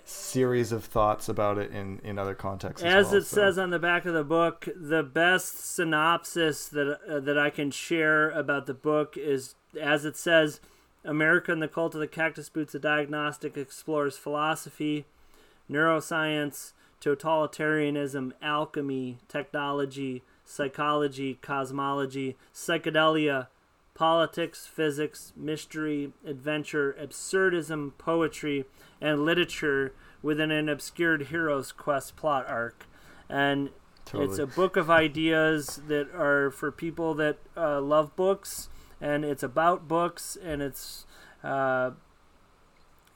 series of thoughts about it in in other contexts as, As well, it so- says on the back of the book, the best synopsis that uh, that I can share about the book is, as it says, "America and the Cult of the Cactus Boots: A Diagnostic explores philosophy, neuroscience, totalitarianism, alchemy, technology, psychology, cosmology, psychedelia." Politics, physics, mystery, adventure, absurdism, poetry, and literature within an obscured hero's quest plot arc. And Totally. it's a book of ideas that are for people that uh, love books, and it's about books, and it's uh,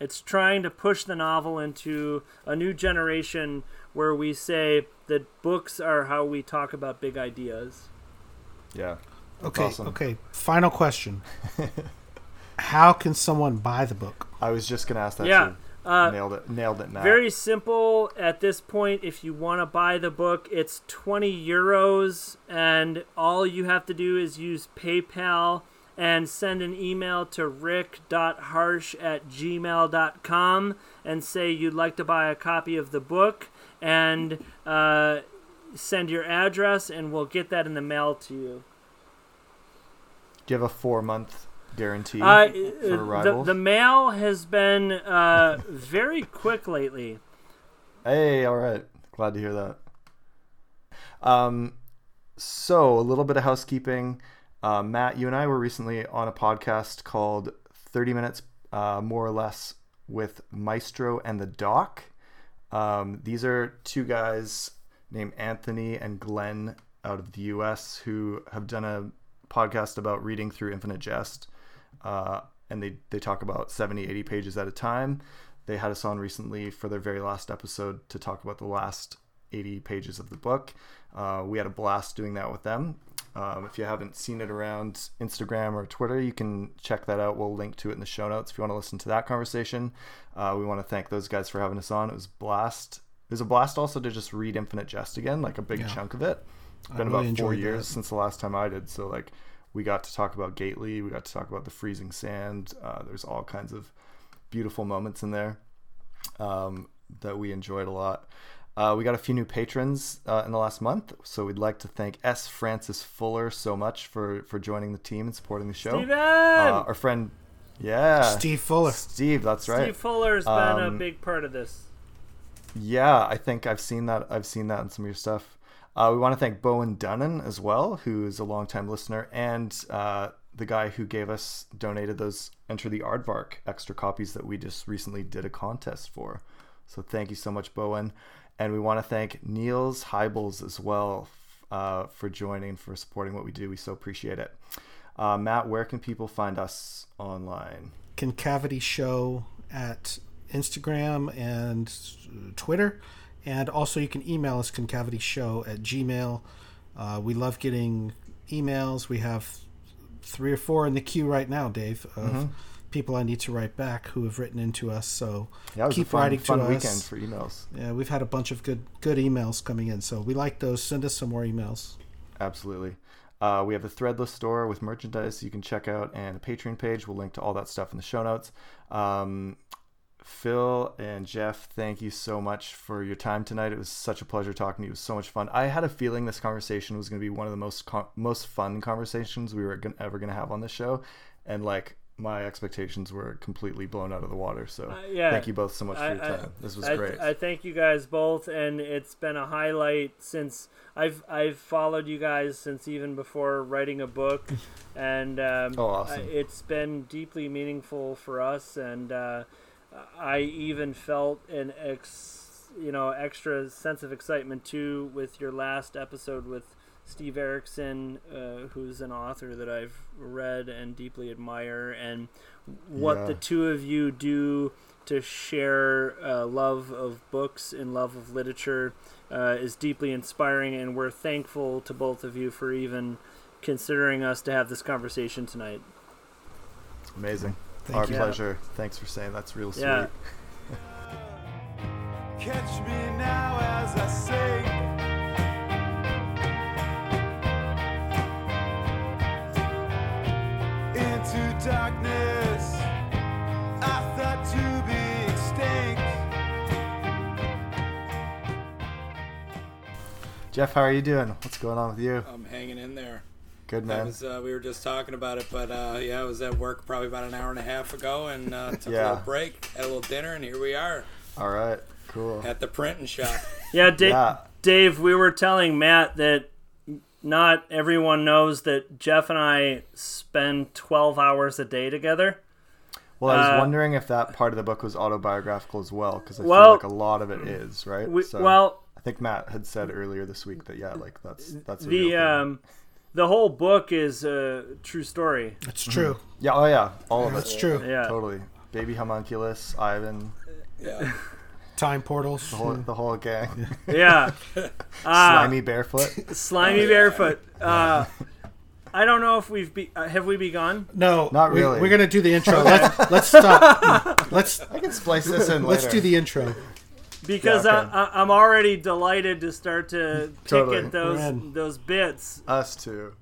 it's trying to push the novel into a new generation where we say that books are how we talk about big ideas. yeah That's Okay, awesome. okay. Final question. How can someone buy the book? i was just going to ask that Yeah, too. uh, nailed it nailed it Matt. Very simple at this point. If you want to buy the book, it's 20 euros, and all you have to do is use PayPal and send an email to rick.harsch at gmail.com and say you'd like to buy a copy of the book and uh, send your address, and we'll get that in the mail to you. do you have a four month guarantee Uh, for the, arrivals the mail has been uh, very quick lately. Hey, all right. Glad to hear that. Um, so a little bit of housekeeping. Uh, Matt, you and I were recently on a podcast called 30 Minutes, uh, more or less, with Maestro and the Doc. Um, these are two guys named Anthony and Glenn out of the US who have done a podcast about reading through Infinite Jest. Uh, and they, they talk about 70, 80 pages at a time. They had us on recently for their very last episode to talk about the last 80 pages of the book. Uh, we had a blast doing that with them. Um, if you haven't seen it around Instagram or Twitter, you can check that out. We'll link to it in the show notes if you want to listen to that conversation. Uh, we want to thank those guys for having us on. It was a blast. It was a blast also to just read Infinite Jest again, like a big Yeah. chunk of it. It's been really about four years that. since the last time I did. So like, we got to talk about Gately. We got to talk about the freezing sand. Uh, there's all kinds of beautiful moments in there um, that we enjoyed a lot. Uh, we got a few new patrons uh, in the last month, so we'd like to thank S. Francis Fuller so much for for joining the team and supporting the show. Steven! Uh, our friend Yeah. Steve Fuller. Steve, that's right. Steve Fuller's been a Um, big part of this. Yeah, I think I've seen that. I've seen that in some of your stuff. Uh, we want to thank Bowen Dunnan as well, who's a longtime listener, and uh, the guy who gave us donated those Enter the Aardvark extra copies that we just recently did a contest for. So thank you so much, Bowen. And we want to thank Niels Heibels as well uh, for joining, for supporting what we do. We so appreciate it. Uh, Matt, where can people find us online? Concavity Show at Instagram and Twitter. And also, you can email us concavityshow at gmail. Uh, we love getting emails. We have three or four in the queue right now, Dave, of people I need to write back who have written into us. So Yeah, keep fun, writing fun to weekend us. for emails. Yeah, we've had a bunch of good good emails coming in, so we like those. Send us some more emails. Absolutely. Uh, we have a threadless store with merchandise you can check out and a Patreon page. We'll link to all that stuff in the show notes. Um, Phil and Jeff, thank you so much for your time tonight. It was such a pleasure talking to you. It was so much fun. I had a feeling this conversation was going to be one of the most con- most fun conversations we were ever going to have on this show, and like my expectations were completely blown out of the water. So Uh, yeah. thank you both so much for I- your I- time. this was I, great. I thank you guys both, and it's been a highlight since I've I've followed you guys since even before writing a book, and um, Oh, awesome. I- it's been deeply meaningful for us, and uh, I even felt an ex you know extra sense of excitement too with your last episode with Steve Erickson, uh, who's an author that I've read and deeply admire, and what Yeah. the two of you do to share uh, love of books and love of literature uh, is deeply inspiring, and we're thankful to both of you for even considering us to have this conversation tonight. Amazing. Thank Our you. pleasure. Thanks for saying that's real sweet. Yeah. Catch me now as I say. Into darkness, I thought to be extinct. Jeff, how are you doing? What's going on with you? I'm hanging in there. Good That man. was uh, we were just talking about it, but uh, yeah, I was at work probably about an hour and a half ago, and uh, took a little break, had a little dinner, and here we are All right. Cool. at the printing shop. Yeah, Dave, Yeah. Dave, we were telling Matt that not everyone knows that Jeff and I spend 12 hours a day together. Well, I was Uh, wondering if that part of the book was autobiographical as well, because I Well- feel like a lot of it is, right? We, So, well, I think Matt had said earlier this week that yeah, like that's that's a the real um, the whole book is a true story. That's true. yeah, oh yeah, all of That's it, true. Yeah. totally. Baby homunculus, Ivan, Yeah, Time portals. the whole the whole gang, Yeah. Uh, slimy barefoot. slimy barefoot. Uh, I don't know if we've be, uh, have we begun. No, Not really. We're gonna do the intro. let's let's stop. Let's I can splice this in let's later. do the intro. because Yeah, okay. I, I, I'm already delighted to start to pick Totally. at those those bits. us too.